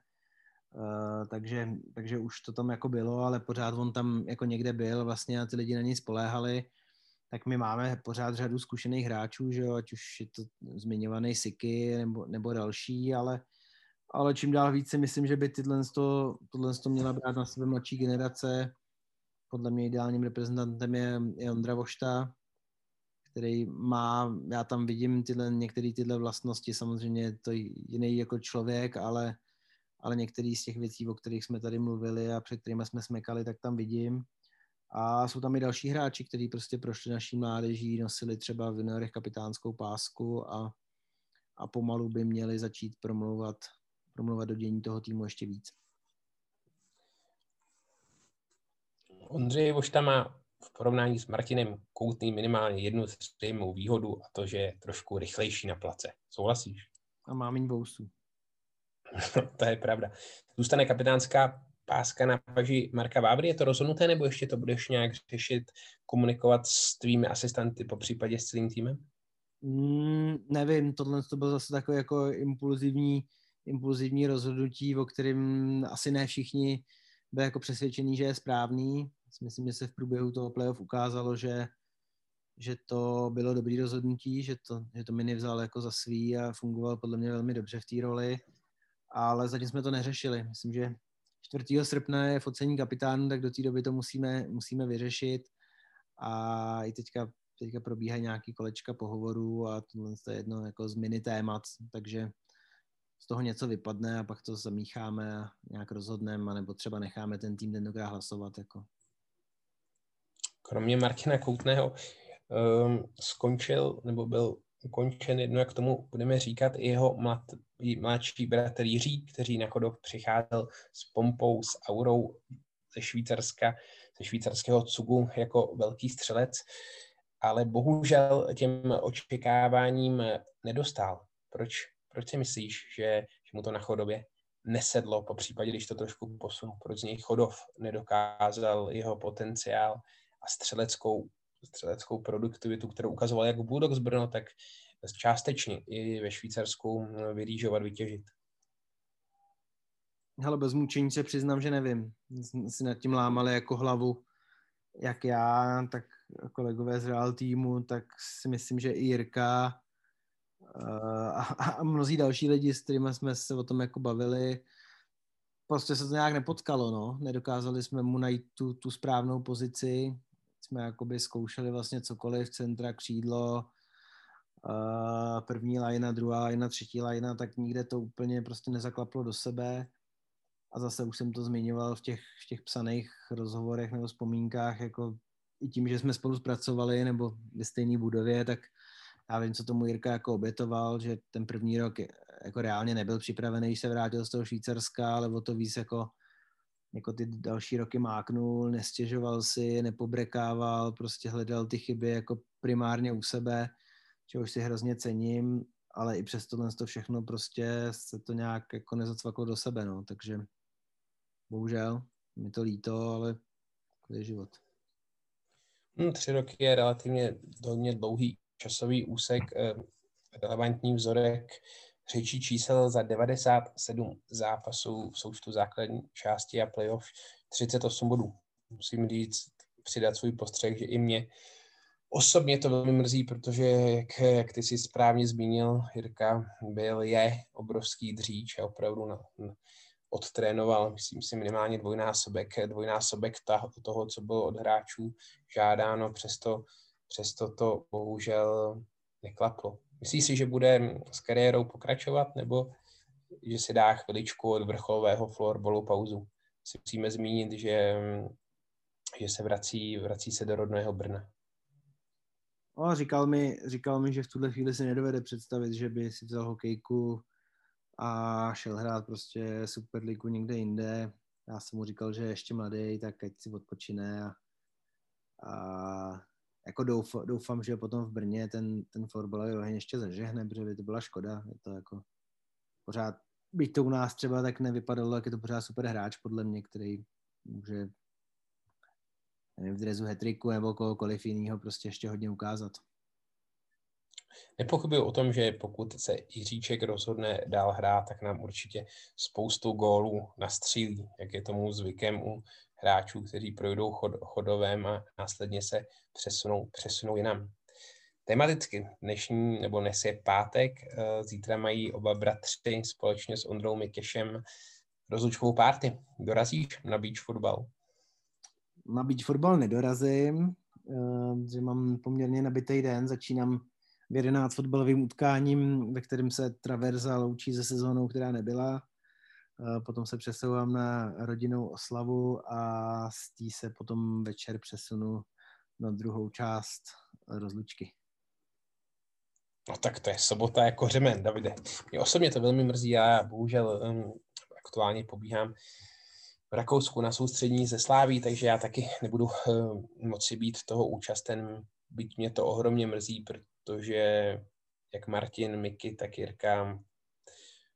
Uh, takže, takže už to tam jako bylo, ale pořád on tam jako někde byl vlastně a ty lidi na něj spoléhali, tak my máme pořád řadu zkušených hráčů, že jo, ať už je to zmiňovaný Siky nebo, nebo další, ale, ale čím dál více myslím, že by tyhle to, tohle to měla brát na sebe mladší generace. Podle mě ideálním reprezentantem je, je Ondra Vošta, který má, já tam vidím tyhle, některé tyhle vlastnosti, samozřejmě je to jiný jako člověk, ale ale některé z těch věcí, o kterých jsme tady mluvili a před kterými jsme smekali, tak tam vidím. A jsou tam i další hráči, kteří prostě prošli naší mládeží, nosili třeba v juniorech kapitánskou pásku a, a pomalu by měli začít promlouvat, promlouvat do dění toho týmu ještě víc. Ondřej Vošta má v porovnání s Martinem Koutným minimálně jednu zřejmou výhodu a to, že je trošku rychlejší na place. Souhlasíš? A má méně bousů. to je pravda. Zůstane kapitánská páska na paži Marka Vávry, je to rozhodnuté, nebo ještě to budeš nějak řešit, komunikovat s tvými asistenty, po případě s celým týmem? Mm, nevím, tohle to bylo zase takové jako impulzivní, impulzivní rozhodnutí, o kterém asi ne všichni byli jako přesvědčení, že je správný. Myslím, že se v průběhu toho playoff ukázalo, že, že to bylo dobrý rozhodnutí, že to, že to Mini vzal jako za svý a fungoval podle mě velmi dobře v té roli ale zatím jsme to neřešili. Myslím, že 4. srpna je focení kapitánu, tak do té doby to musíme, musíme vyřešit a i teďka, teďka probíhají nějaký kolečka pohovorů a tohle je jedno jako z mini témat, takže z toho něco vypadne a pak to zamícháme a nějak rozhodneme, nebo třeba necháme ten tým tentokrát hlasovat. Jako. Kromě Martina Koutného um, skončil nebo byl ukončen. Jedno, jak tomu budeme říkat, i jeho mlad, mladší bratr Jiří, který na Chodov přicházel s pompou, s aurou ze Švýcarska, ze švýcarského cugu jako velký střelec, ale bohužel těm očekáváním nedostal. Proč, proč si myslíš, že, že mu to na Chodově nesedlo, po případě, když to trošku posunu, proč z něj Chodov nedokázal jeho potenciál a střeleckou střeleckou produktivitu, kterou ukazoval jak Bulldogs Brno, tak částečně i ve Švýcarsku vyrýžovat, vytěžit. Hele, bez mučení se přiznám, že nevím. Si nad tím lámali jako hlavu, jak já, tak kolegové z Real týmu, tak si myslím, že i Jirka eh, a, a mnozí další lidi, s kterými jsme se o tom jako bavili, prostě se to nějak nepotkalo, no. Nedokázali jsme mu najít tu, tu správnou pozici, jsme jakoby zkoušeli vlastně cokoliv, centra, křídlo, první lajna, druhá lajna, třetí lajna, tak nikde to úplně prostě nezaklaplo do sebe. A zase už jsem to zmiňoval v těch, v těch psaných rozhovorech nebo vzpomínkách, jako i tím, že jsme spolu zpracovali nebo ve stejné budově, tak já vím, co tomu Jirka jako obětoval, že ten první rok jako reálně nebyl připravený, se vrátil z toho Švýcarska, ale o to víc jako jako ty další roky máknul, nestěžoval si, nepobrekával, prostě hledal ty chyby jako primárně u sebe, čehož si hrozně cením, ale i přes tohle to všechno prostě se to nějak jako nezacvaklo do sebe, no, takže bohužel, mi to líto, ale to je život. Hmm, tři roky je relativně hodně dlouhý časový úsek, eh, relevantní vzorek řečí čísel za 97 zápasů v součtu základní části a playoff 38 bodů. Musím říct, přidat svůj postřeh, že i mě Osobně to velmi mrzí, protože, jak, jak ty si správně zmínil, Jirka byl, je obrovský dříč a opravdu na, na, odtrénoval, myslím si, minimálně dvojnásobek, dvojnásobek ta, toho, co bylo od hráčů žádáno, přesto, přesto to bohužel neklaplo. Myslíš si, že bude s kariérou pokračovat, nebo že si dá chviličku od vrcholového florballu pauzu? Si musíme zmínit, že, že se vrací, vrací se do rodného Brna. No, říkal, mi, říkal mi, že v tuhle chvíli si nedovede představit, že by si vzal hokejku a šel hrát prostě Superligu někde jinde. Já jsem mu říkal, že je ještě mladý, tak ať si odpočine a, a jako doufám, doufám, že potom v Brně ten, ten florbalový oheň ještě zažehne, protože by to byla škoda. Je to jako pořád, byť to u nás třeba tak nevypadalo, jak je to pořád super hráč podle mě, který může nevím, v drezu hetriku nebo kohokoliv jiného prostě ještě hodně ukázat. Nepochybuji o tom, že pokud se Jiříček rozhodne dál hrát, tak nám určitě spoustu gólů nastřílí, jak je tomu zvykem u hráčů, kteří projdou chod, chodovém a následně se přesunou, přesunou jinam. Tematicky dnešní, nebo dnes je pátek, eh, zítra mají oba bratři společně s Ondrou Mikešem rozlučkovou párty. Dorazíš na beach fotbal? Na beach fotbal nedorazím, eh, že mám poměrně nabitý den, začínám v 11 fotbalovým utkáním, ve kterém se Traverza loučí se sezónou, která nebyla. Eh, potom se přesouvám na rodinnou oslavu a z té se potom večer přesunu na druhou část rozlučky. No tak to je sobota jako řemen, Davide. Mě osobně to velmi mrzí, já bohužel um, aktuálně pobíhám v Rakousku na soustřední ze Sláví, takže já taky nebudu uh, moci být toho účasten, byť mě to ohromně mrzí, protože jak Martin, Miky, tak Jirka,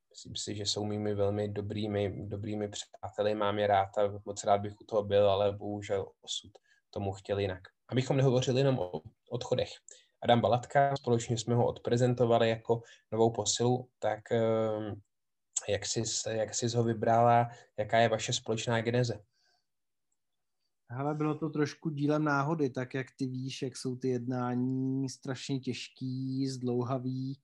myslím si, že jsou mými velmi dobrými, dobrými přáteli, mám je rád a moc rád bych u toho byl, ale bohužel osud tomu chtěl jinak. Abychom nehovořili jenom o odchodech. Adam Balatka, společně jsme ho odprezentovali jako novou posilu, tak ehm, jak jsi, jak jsi ho vybrala, jaká je vaše společná geneze? Hele, bylo to trošku dílem náhody, tak jak ty víš, jak jsou ty jednání strašně těžký, zdlouhavý,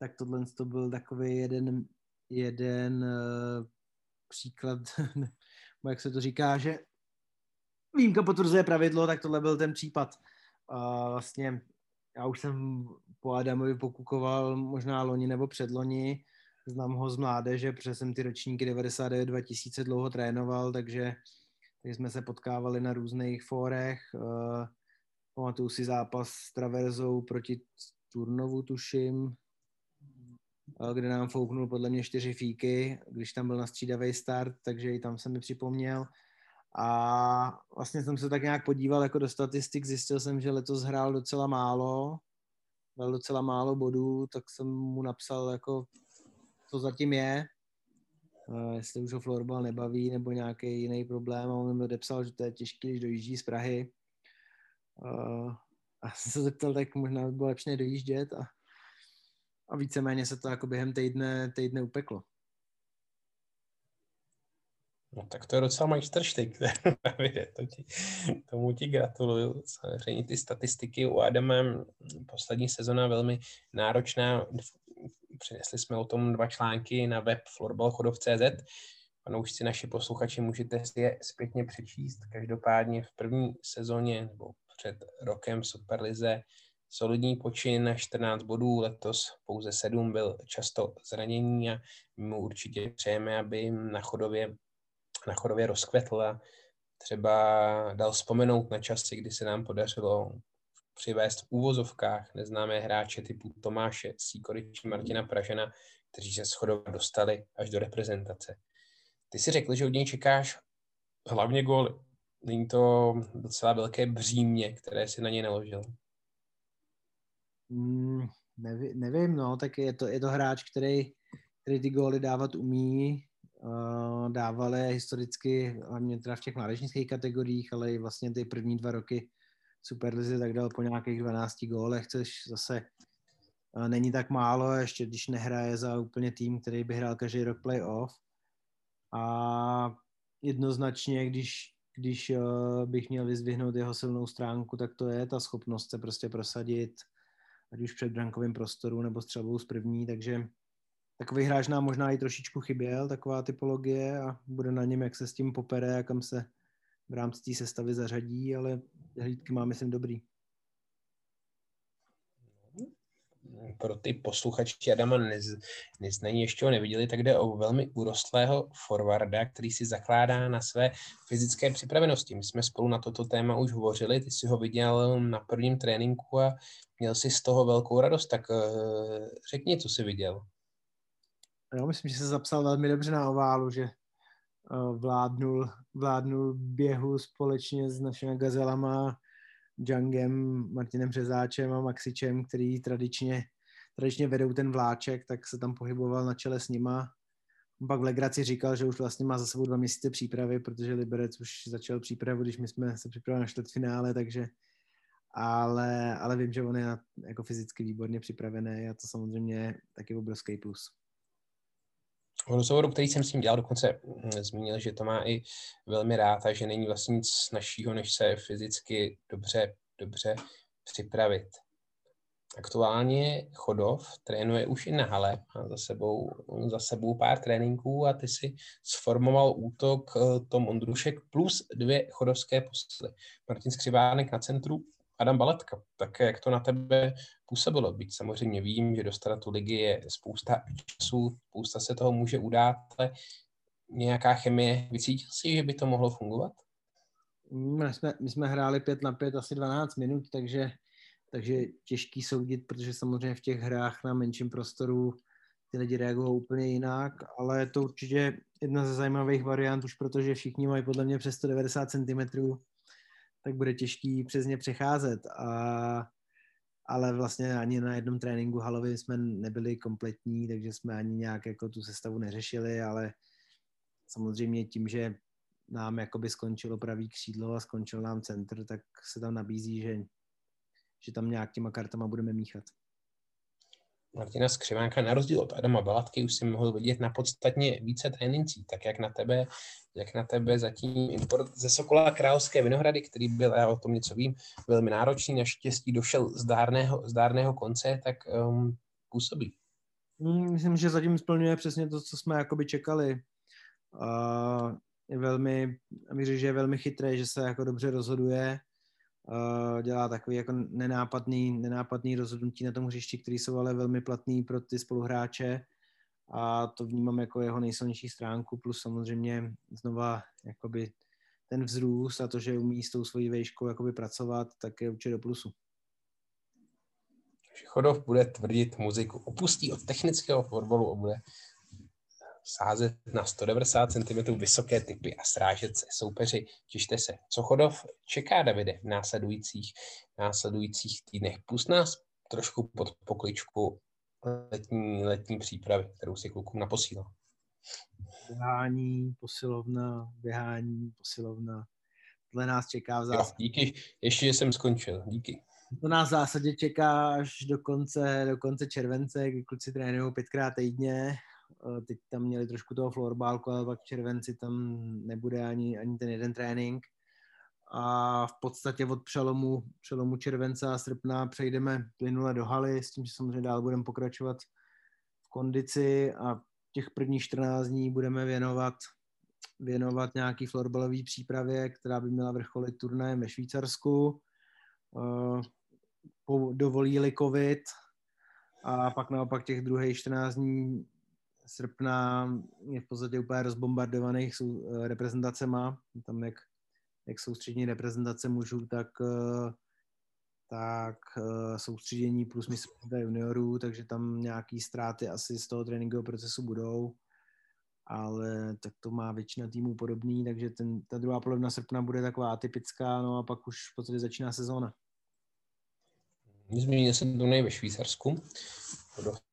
tak tohle to byl takový jeden, jeden uh, příklad, jak se to říká, že výjimka potvrzuje pravidlo, tak tohle byl ten případ. Uh, vlastně já už jsem po Adamovi pokukoval možná loni nebo předloni, znám ho z mládeže, protože jsem ty ročníky 99-2000 dlouho trénoval, takže takže jsme se potkávali na různých fórech. Uh, pamatuju si zápas s Traverzou proti Turnovu, tuším, kde nám fouknul podle mě čtyři fíky, když tam byl na střídavý start, takže i tam se mi připomněl. A vlastně jsem se tak nějak podíval jako do statistik, zjistil jsem, že letos hrál docela málo, dal docela málo bodů, tak jsem mu napsal jako, co zatím je, jestli už ho florbal nebaví nebo nějaký jiný problém a on mi odepsal, že to je těžké, když dojíždí z Prahy. A jsem se zeptal, tak možná by bylo lepší dojíždět a, a víceméně se to jako během týdne, týdne upeklo. No tak to je docela majstrštyk, to ti, tomu ti gratuluju. Samozřejmě ty statistiky u Adama poslední sezona velmi náročná Přinesli jsme o tom dva články na web florbalchodov.cz. Panoušci naši posluchači můžete si je zpětně přečíst. Každopádně v první sezóně nebo před rokem Superlize solidní počin, 14 bodů, letos pouze 7, byl často zranění a my mu určitě přejeme, aby na chodově, na chodově rozkvetl a třeba dal vzpomenout na časy, kdy se nám podařilo přivést v úvozovkách neznámé hráče typu Tomáše Sýkorič, Martina Pražena, kteří se shodovat dostali až do reprezentace. Ty si řekl, že od něj čekáš hlavně góly. Není to docela velké břímě, které si na něj naložil? Mm, nevím, no, tak je to, je to hráč, který, který ty góly dávat umí, uh, dával je historicky, hlavně teda v těch mládežnických kategoriích, ale i vlastně ty první dva roky Superlize tak dal po nějakých 12 gólech, což zase eh, není tak málo, ještě když nehraje za úplně tým, který by hrál každý rok playoff. A jednoznačně, když, když uh, bych měl vyzvihnout jeho silnou stránku, tak to je ta schopnost se prostě prosadit, ať už před brankovým prostoru nebo střelbou z první, takže takový hráč nám možná i trošičku chyběl, taková typologie a bude na něm, jak se s tím popere a kam se v rámci té sestavy zařadí, ale hlídky má, myslím, dobrý. Pro ty posluchači Adama nez, neznají, ještě ho neviděli, tak jde o velmi urostlého forwarda, který si zakládá na své fyzické připravenosti. My jsme spolu na toto téma už hovořili, ty si ho viděl na prvním tréninku a měl si z toho velkou radost, tak uh, řekni, co jsi viděl. Jo, myslím, že se zapsal velmi dobře na oválu, že uh, vládnul, vládnul běhu společně s našimi gazelama, Jungem, Martinem Březáčem a Maxičem, který tradičně, tradičně vedou ten vláček, tak se tam pohyboval na čele s nima. Pak v Legraci říkal, že už vlastně má za sebou dva měsíce přípravy, protože Liberec už začal přípravu, když my jsme se připravili na čtvrtfinále, takže ale, ale vím, že on je jako fyzicky výborně připravený a to samozřejmě taky obrovský plus. V rozhovoru, který jsem s ním dělal, dokonce mm, zmínil, že to má i velmi rád a že není vlastně nic našího, než se fyzicky dobře, dobře připravit. Aktuálně Chodov trénuje už i na hale, má za sebou, za sebou pár tréninků a ty si sformoval útok eh, Tom Ondrušek plus dvě chodovské posily. Martin Skřivánek na centru, Adam Baletka, tak jak to na tebe působilo? Byť samozřejmě vím, že dostat tu ligy je spousta času, spousta se toho může udát, ale nějaká chemie, vycítil si, že by to mohlo fungovat? My jsme, my jsme hráli 5 na 5 asi 12 minut, takže, takže těžký soudit, protože samozřejmě v těch hrách na menším prostoru ty lidi reagují úplně jinak, ale je to určitě jedna ze zajímavých variant, už protože všichni mají podle mě přes 190 cm tak bude těžký přes ně přecházet. A, ale vlastně ani na jednom tréninku halově jsme nebyli kompletní, takže jsme ani nějak jako tu sestavu neřešili, ale samozřejmě tím, že nám jakoby skončilo pravý křídlo a skončil nám centr, tak se tam nabízí, že, že tam nějak těma kartama budeme míchat. Martina Skřivánka na rozdíl od Adama Balatky už si mohl vidět na podstatně více trénincí, tak jak na tebe, jak na tebe zatím import ze Sokola Královské Vinohrady, který byl, já o tom něco vím, velmi náročný, naštěstí došel z dárného, z dárného konce, tak um, působí. Hmm, myslím, že zatím splňuje přesně to, co jsme jakoby čekali. Uh, je velmi, myslím, že je velmi chytré, že se jako dobře rozhoduje, dělá takový jako nenápadný, nenápadný rozhodnutí na tom hřišti, který jsou ale velmi platný pro ty spoluhráče a to vnímám jako jeho nejsilnější stránku, plus samozřejmě znova jakoby ten vzrůst a to, že umí s tou svojí vejškou jakoby pracovat, tak je určitě do plusu. Chodov bude tvrdit muziku, opustí od technického fotbalu a bude sázet na 190 cm vysoké typy a srážet se soupeři. Těšte se. Co Chodov čeká, Davide, v následujících, následujících týdnech? Pust nás trošku pod pokličku letní, letní přípravy, kterou si klukům naposílal. Běhání, posilovna, běhání, posilovna. Tohle nás čeká v zásadě. Jo, díky, ještě že jsem skončil, díky. To nás v zásadě čeká až do konce, do konce července, kdy kluci trénují pětkrát týdně teď tam měli trošku toho florbálku, ale pak v červenci tam nebude ani, ani ten jeden trénink. A v podstatě od přelomu, přelomu července a srpna přejdeme plynule do haly, s tím, že samozřejmě dál budeme pokračovat v kondici a těch prvních 14 dní budeme věnovat věnovat nějaký florbalový přípravě, která by měla vrcholit turnajem ve Švýcarsku. Eh, dovolí-li covid a pak naopak těch druhých 14 dní srpna je v podstatě úplně rozbombardovaných jsou, eh, reprezentacema. Tam jak, jak soustřední reprezentace mužů, tak, eh, tak eh, soustředění plus mistrovství juniorů, takže tam nějaký ztráty asi z toho tréninkového procesu budou, ale tak to má většina týmů podobný, takže ten, ta druhá polovina srpna bude taková atypická, no a pak už v podstatě začíná sezóna. Zmínil jsem turnaj ve Švýcarsku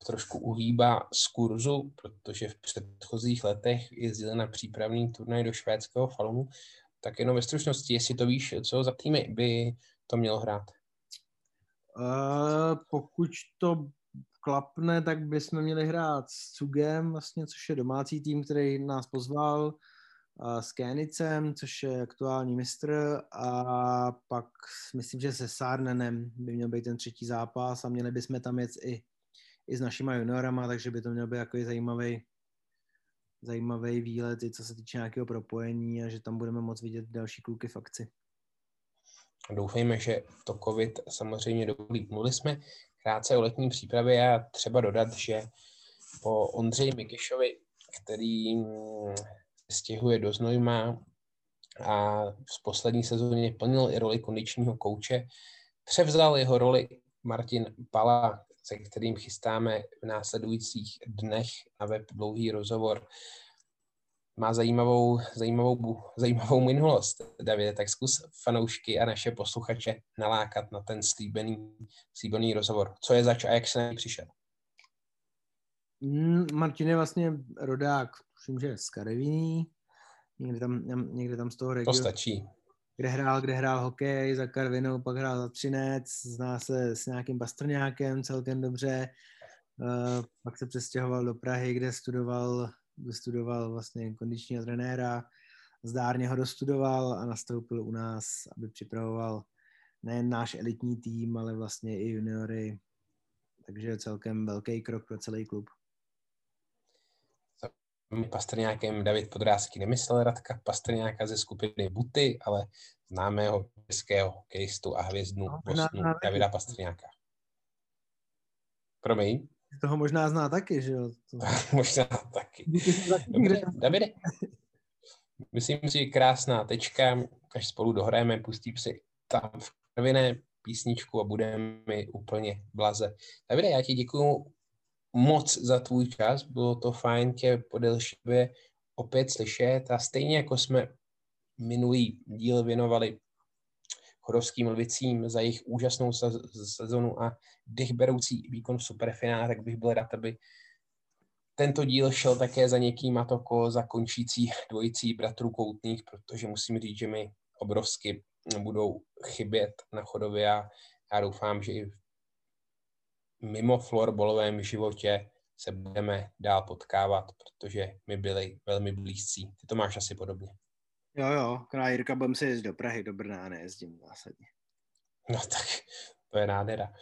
trošku uhýbá z kurzu, protože v předchozích letech jezdil na přípravný turnaj do švédského Falunu. Tak jenom ve stručnosti, jestli to víš, co za týmy by to mělo hrát? Uh, pokud to klapne, tak bychom měli hrát s Cugem, vlastně, což je domácí tým, který nás pozval. s Kénicem, což je aktuální mistr a pak myslím, že se Sárnenem by měl být ten třetí zápas a měli bychom tam jet i, i s našimi juniorama, takže by to měl být jako zajímavý zajímavý výlet, i co se týče nějakého propojení a že tam budeme moc vidět další kluky v akci. Doufejme, že to COVID samozřejmě dovolí. Mluvili jsme krátce o letní přípravě a třeba dodat, že po Ondřeji Mikišovi, který stěhuje do Znojma a v poslední sezóně plnil i roli kondičního kouče, převzal jeho roli Martin Pala, se kterým chystáme v následujících dnech na web dlouhý rozhovor. Má zajímavou, zajímavou, zajímavou minulost, David, tak zkus fanoušky a naše posluchače nalákat na ten slíbený, slíbený rozhovor. Co je zač a jak se přišel? Mm, Martin je vlastně rodák, tuším, že z Kareviní, někde tam, někde tam z toho regionu. To stačí. Kde hrál, kde hrál hokej za Karvinou, pak hrál za Třinec, zná se s nějakým Bastrňákem celkem dobře, uh, pak se přestěhoval do Prahy, kde studoval, kde studoval vlastně kondičního trenéra, zdárně ho dostudoval a nastoupil u nás, aby připravoval nejen náš elitní tým, ale vlastně i juniory, takže celkem velký krok pro celý klub. Pastrňákem David Podrázky nemyslel Radka Pastrňáka ze skupiny Buty, ale známého českého hokejistu a hvězdu no, Bostonu Davida Pastrňáka. Promiň? Toho možná zná taky, že jo? To... možná taky. Dobře, Davide, myslím si, krásná tečka, až spolu dohrajeme, pustím si tam v krviné písničku a budeme mi úplně blaze. Davide, já ti děkuju moc za tvůj čas, bylo to fajn tě po delší době opět slyšet a stejně jako jsme minulý díl věnovali chodovským lvicím za jejich úžasnou sezonu a dechberoucí výkon v superfinále, tak bych byl rád, aby tento díl šel také za někým a toko za končící dvojicí bratrů Koutných, protože musím říct, že mi obrovsky budou chybět na chodově a já doufám, že i v mimo florbolovém životě se budeme dál potkávat, protože my byli velmi blízcí. Ty to máš asi podobně. Jo, jo, král Jirka, budem se jezdit do Prahy, do Brna nejezdím zásadně. No tak, to je nádhera.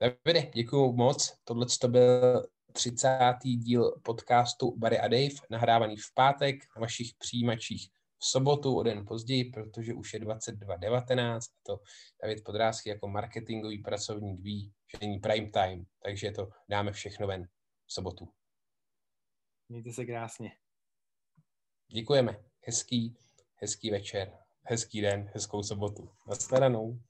Davide, děkuji moc. Tohle to byl 30. díl podcastu Barry a Dave, nahrávaný v pátek na vašich přijímačích v sobotu o den později, protože už je 22.19 a to David Podrázky jako marketingový pracovník ví, že není prime time, takže to dáme všechno ven v sobotu. Mějte se krásně. Děkujeme. Hezký, hezký večer, hezký den, hezkou sobotu. Nashledanou.